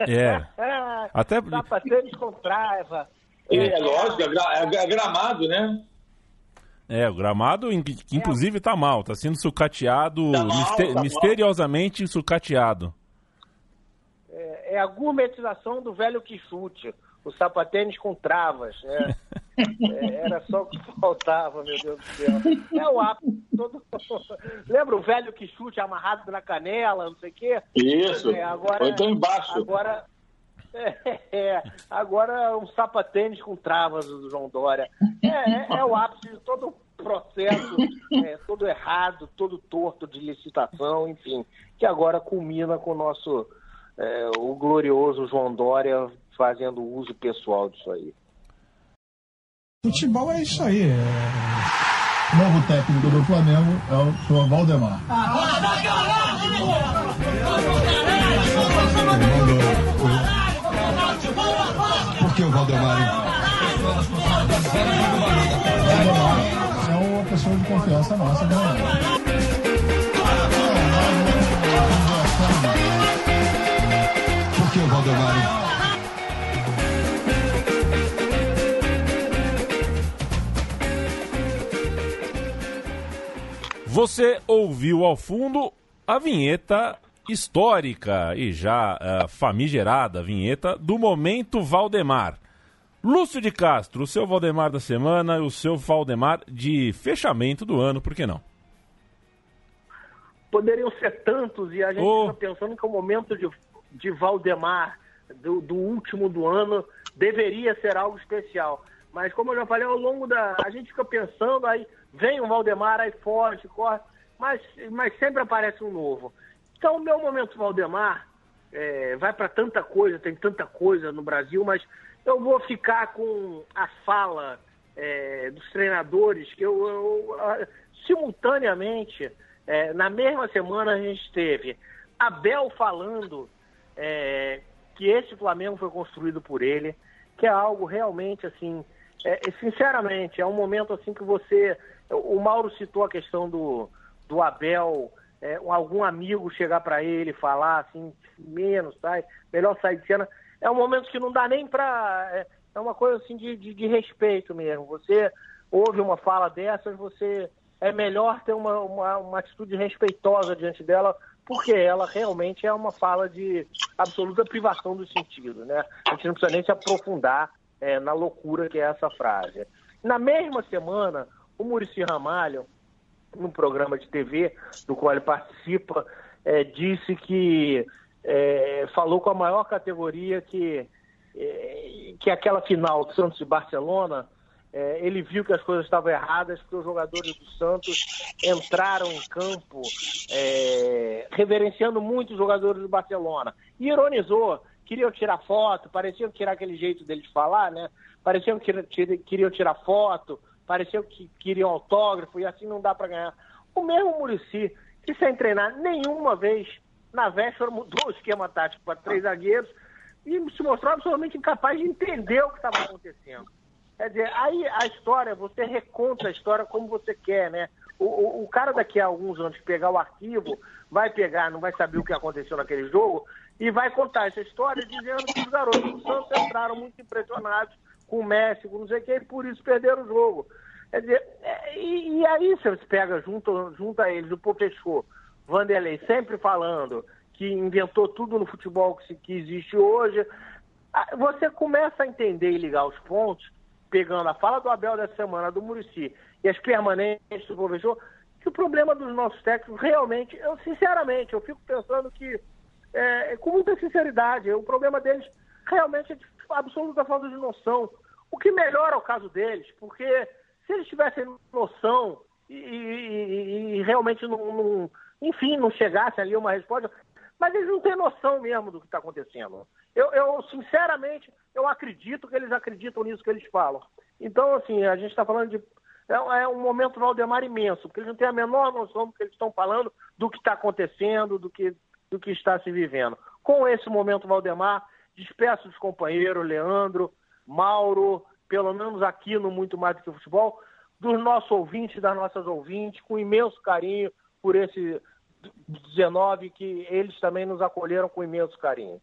É. Até... Sapatênis com trava. É, é lógico, é, é, gramado, né? É, o gramado, que inclusive está mal, está sendo sucateado, tá mal, mister tá misteriosamente mal. sucateado. É, é, a gourmetização do velho quixute o sapatênis com travas, né? É, era só o que faltava, meu Deus do céu. É o ápice. Todo... Lembra o velho que chute amarrado na canela, não sei o quê? Isso. É, agora, Ou então embaixo. Agora, é, é, agora um sapatênis com travas do João Dória. É, é, é o ápice de todo o processo, é, todo errado, todo torto de licitação, enfim, que agora culmina com o nosso, o glorioso João Dória fazendo uso pessoal disso aí. Futebol é isso aí. É... O novo técnico do Flamengo é o senhor Valdemar. Por que o Valdemar? Valdemar é uma pessoa de confiança nossa, né? Você ouviu ao fundo a vinheta histórica e já uh, famigerada vinheta do Momento Valdemar. Lúcio de Castro, o seu Valdemar da semana e o seu Valdemar de fechamento do ano, por que não? Poderiam ser tantos e a gente está oh. pensando que o momento de, de Valdemar do, do último do ano deveria ser algo especial. Mas como eu já falei, ao longo da. A gente fica pensando, aí vem o Valdemar, aí foge, corre, mas, mas sempre aparece um novo. Então, o meu momento Valdemar é, vai para tanta coisa, tem tanta coisa no Brasil, mas eu vou ficar com a fala é, dos treinadores, que eu, eu simultaneamente, é, na mesma semana a gente teve Abel falando é, que esse Flamengo foi construído por ele, que é algo realmente assim, é, sinceramente, é um momento assim que você. O Mauro citou a questão do, do Abel, é, algum amigo chegar para ele falar assim, menos, tá? melhor sair de cena é um momento que não dá nem para. É, é, uma coisa assim de, de, de, respeito mesmo. Você ouve uma fala dessas, você é melhor ter uma, uma, uma atitude respeitosa diante dela, porque ela realmente é uma fala de absoluta privação do sentido. Né? A gente não precisa nem se aprofundar é, na loucura que é essa frase. Na mesma semana, o Murici Ramalho, num programa de TV do qual ele participa, é, disse que é, falou com a maior categoria que, é, que aquela final do Santos e Barcelona, é, ele viu que as coisas estavam erradas, porque os jogadores do Santos entraram em campo é, reverenciando muito os jogadores do Barcelona. E ironizou, queriam tirar foto, pareciam tirar aquele jeito deles falar, né? Pareciam que queriam tirar foto, pareciam que queriam autógrafo, e assim não dá para ganhar. O mesmo Murici, que sem treinar nenhuma vez na véspera mudou o esquema tático para três zagueiros e se mostrou absolutamente incapaz de entender o que estava acontecendo. Quer dizer, aí a história, você reconta a história como você quer, né? O, o, o, cara daqui a alguns anos pegar o arquivo, vai pegar, não vai saber o que aconteceu naquele jogo, e vai contar essa história dizendo que os garotos do Santos entraram muito impressionados com o Messi, com não sei que, e por isso perderam o jogo. Quer dizer, é, e, e aí você pega junto, junto a eles o professor Vanderlei sempre falando que inventou tudo no futebol que, que existe hoje. Você começa a entender e ligar os pontos, pegando a fala do Abel dessa semana, do Murici e as permanentes do professor, que o problema dos nossos técnicos realmente, eu sinceramente, eu fico pensando que, é, com muita sinceridade, o problema deles realmente é de absoluta falta de noção. O que melhora o caso deles, porque se eles tivessem noção e, e, e realmente não, não, enfim, não chegasse ali uma resposta. Mas eles não têm noção mesmo do que está acontecendo. Eu, eu, sinceramente, eu acredito que eles acreditam nisso que eles falam. Então, assim, a gente está falando de. É, é, um momento Valdemar imenso, porque eles não têm a menor noção do que eles estão falando, do que está acontecendo, do que, do que está se vivendo. Com esse momento Valdemar, despeço dos companheiros, Leandro, Mauro, pelo menos aqui no Muito Mais do que Futebol, dos nossos ouvintes, das nossas ouvintes, com imenso carinho por esse 19 que eles também nos acolheram com imenso carinho.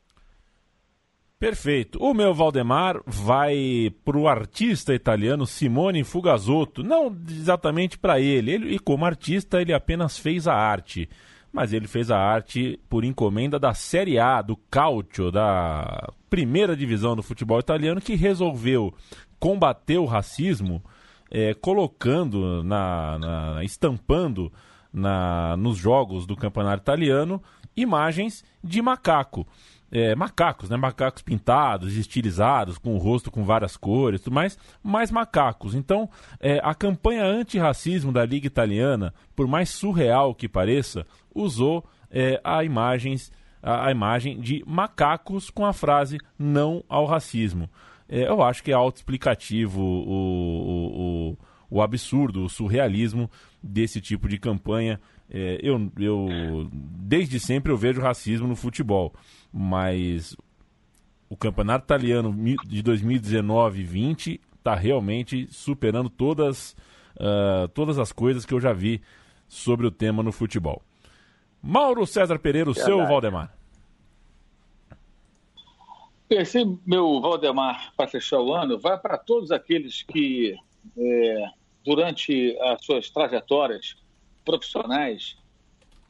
Perfeito. O meu Valdemar vai para o artista italiano Simone Fugazotto. Não exatamente para ele. ele. E como artista, ele apenas fez a arte. Mas ele fez a arte por encomenda da Série A, do Calcio, da primeira divisão do futebol italiano, que resolveu combater o racismo, é, colocando, na, na estampando na, nos jogos do campeonato italiano imagens de macaco. É, macacos, né? Macacos pintados, estilizados, com o rosto com várias cores, tudo mais, mais macacos. Então, é, a campanha antirracismo da Liga Italiana, por mais surreal que pareça, usou é, a, imagens, a, a, imagem de macacos com a frase não ao racismo. É, eu acho que é autoexplicativo o, o, o, o absurdo, o surrealismo desse tipo de campanha. É, eu, eu desde sempre eu vejo racismo no futebol, mas o campeonato italiano de 2019 20 está realmente superando todas, uh, todas as coisas que eu já vi sobre o tema no futebol. Mauro César Pereira, o seu Valdemar. Esse meu Valdemar para fechar o ano vai para todos aqueles que é, durante as suas trajetórias profissionais,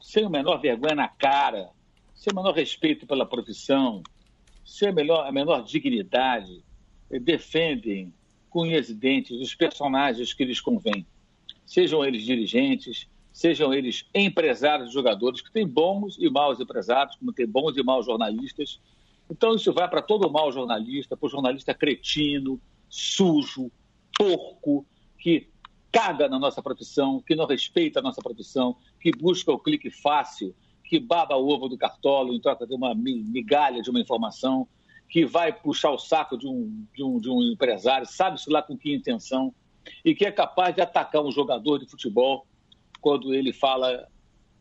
sem o menor vergonha na cara, sem o menor respeito pela profissão, sem a, melhor, a menor dignidade, defendem com e dentes os personagens que lhes convém. Sejam eles dirigentes, sejam eles empresários, jogadores, que têm bons e maus empresários, como tem bons e maus jornalistas. Então isso vai para todo mau jornalista, para o jornalista cretino, sujo, porco, que caga na nossa profissão, que não respeita a nossa profissão, que busca o clique fácil, que baba o ovo do cartolo em troca de uma migalha de uma informação, que vai puxar o saco de um, de um, de um empresário, sabe-se lá com que intenção, e que é capaz de atacar um jogador de futebol quando ele fala: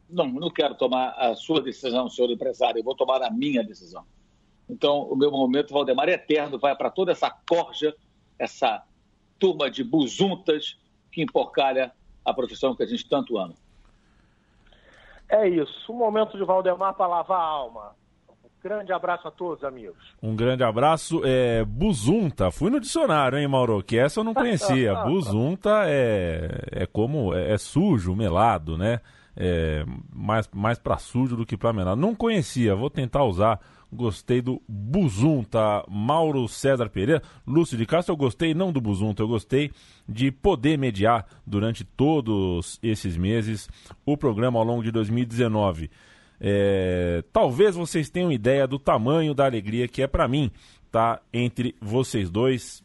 Não, não quero tomar a sua decisão, senhor empresário, eu vou tomar a minha decisão. Então, o meu momento, Valdemar, é eterno, vai para toda essa corja, essa turma de buzuntas que emporcalha a profissão que a gente tanto ama. É isso. O momento de Valdemar para lavar a alma. Grande abraço a todos, amigos. Um grande abraço. É, buzunta, fui no dicionário, hein, Mauro? Que essa eu não conhecia. buzunta é, é como. É, é sujo, melado, né? É, mais, mais para sujo do que para melado. Não conhecia, vou tentar usar. Gostei do Buzunta, Mauro César Pereira. Lúcio de Castro, eu gostei não do Buzunta, eu gostei de poder mediar durante todos esses meses o programa ao longo de 2019. É, talvez vocês tenham ideia do tamanho da alegria que é para mim tá entre vocês dois,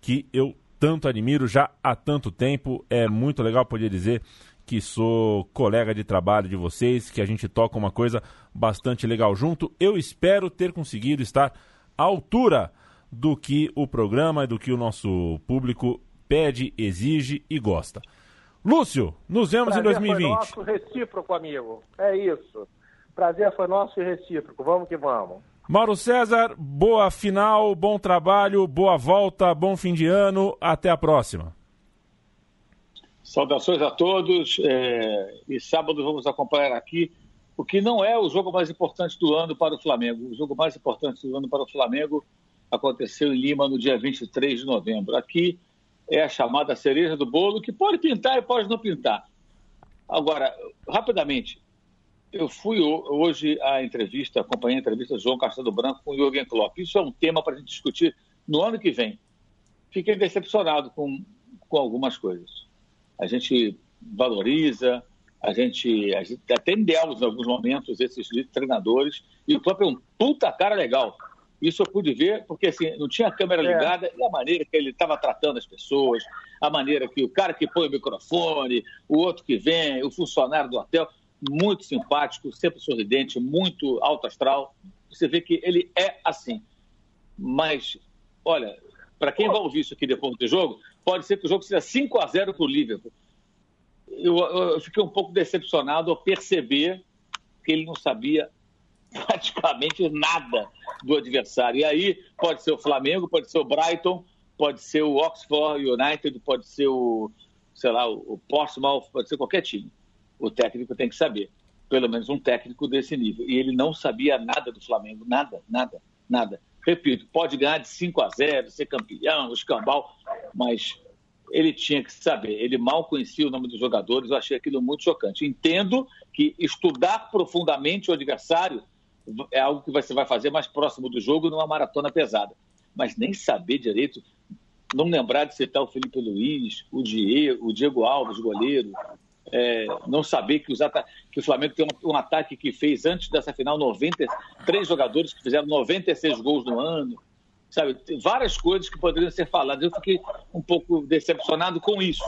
que eu tanto admiro já há tanto tempo. É muito legal poder dizer que sou colega de trabalho de vocês, que a gente toca uma coisa bastante legal junto. Eu espero ter conseguido estar à altura do que o programa e do que o nosso público pede, exige e gosta. Lúcio, nos vemos Prazer em 2020. Foi nosso recíproco, amigo. É isso. Prazer foi nosso e recíproco. Vamos que vamos. Mauro César, boa final, bom trabalho, boa volta, bom fim de ano. Até a próxima. Saudações a todos. É... E sábado vamos acompanhar aqui o que não é o jogo mais importante do ano para o Flamengo. O jogo mais importante do ano para o Flamengo aconteceu em Lima no dia 23 de novembro. Aqui é a chamada cereja do bolo, que pode pintar e pode não pintar. Agora, rapidamente, eu fui hoje à entrevista, acompanhei a entrevista do João Castelo Branco com o Jürgen Klopp. Isso é um tema para a gente discutir no ano que vem. Fiquei decepcionado com, com algumas coisas. A gente valoriza, a gente, a gente até endeusa em alguns momentos esses treinadores, e o Klopp é um puta cara legal. Isso eu pude ver, porque assim, não tinha câmera é. ligada, é. e a maneira que ele estava tratando as pessoas, a maneira que o cara que põe o microfone, o outro que vem, o funcionário do hotel, muito simpático, sempre sorridente, muito alto astral. Você vê que ele é assim. Mas, olha, para quem vai ouvir isso aqui depois do jogo, pode ser que o jogo seja 5 a 0 para o Liverpool. Eu, eu, fiquei um pouco decepcionado ao perceber que ele não sabia praticamente nada do adversário. E aí pode ser o Flamengo, pode ser o Brighton, pode ser o Oxford United, pode ser o, sei lá, o Portsmouth, pode ser qualquer time o técnico tem que saber. Pelo menos um técnico desse nível. E ele não sabia nada do Flamengo, nada, nada, nada. Repito, pode ganhar de 5 a 0, ser campeão, escambau, mas ele tinha que saber. Ele mal conhecia o nome dos jogadores, eu achei aquilo muito chocante. Entendo que estudar profundamente o adversário é algo que você vai fazer mais próximo do jogo numa maratona pesada. Mas nem saber direito, não lembrar de citar o Felipe Luiz, o Diego, o Diego Alves, goleiro, é, não saber que, que o Flamengo tem um, um, ataque que fez antes dessa final 93 jogadores que fizeram 96 gols no ano, sabe? Tem várias coisas que poderiam ser faladas. Eu fiquei um pouco decepcionado com isso,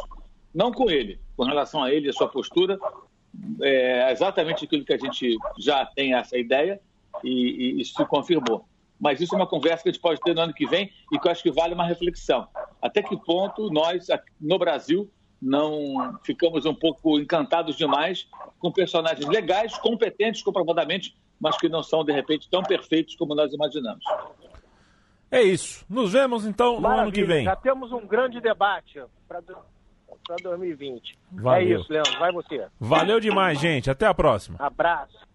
não com ele, com relação a ele e a sua postura. É exatamente aquilo que a gente já tem essa ideia e, e isso se confirmou. Mas isso é uma conversa que a gente pode ter no ano que vem e que eu acho que vale uma reflexão. Até que ponto nós, no Brasil, não ficamos um pouco encantados demais com personagens legais, competentes comprovadamente, mas que não são, de repente, tão perfeitos como nós imaginamos. É isso. Nos vemos então no Maravilha. ano que vem. Já temos um grande debate para 2020. Valeu. É isso, Leandro. Vai você. Valeu demais, gente. Até a próxima. Abraço.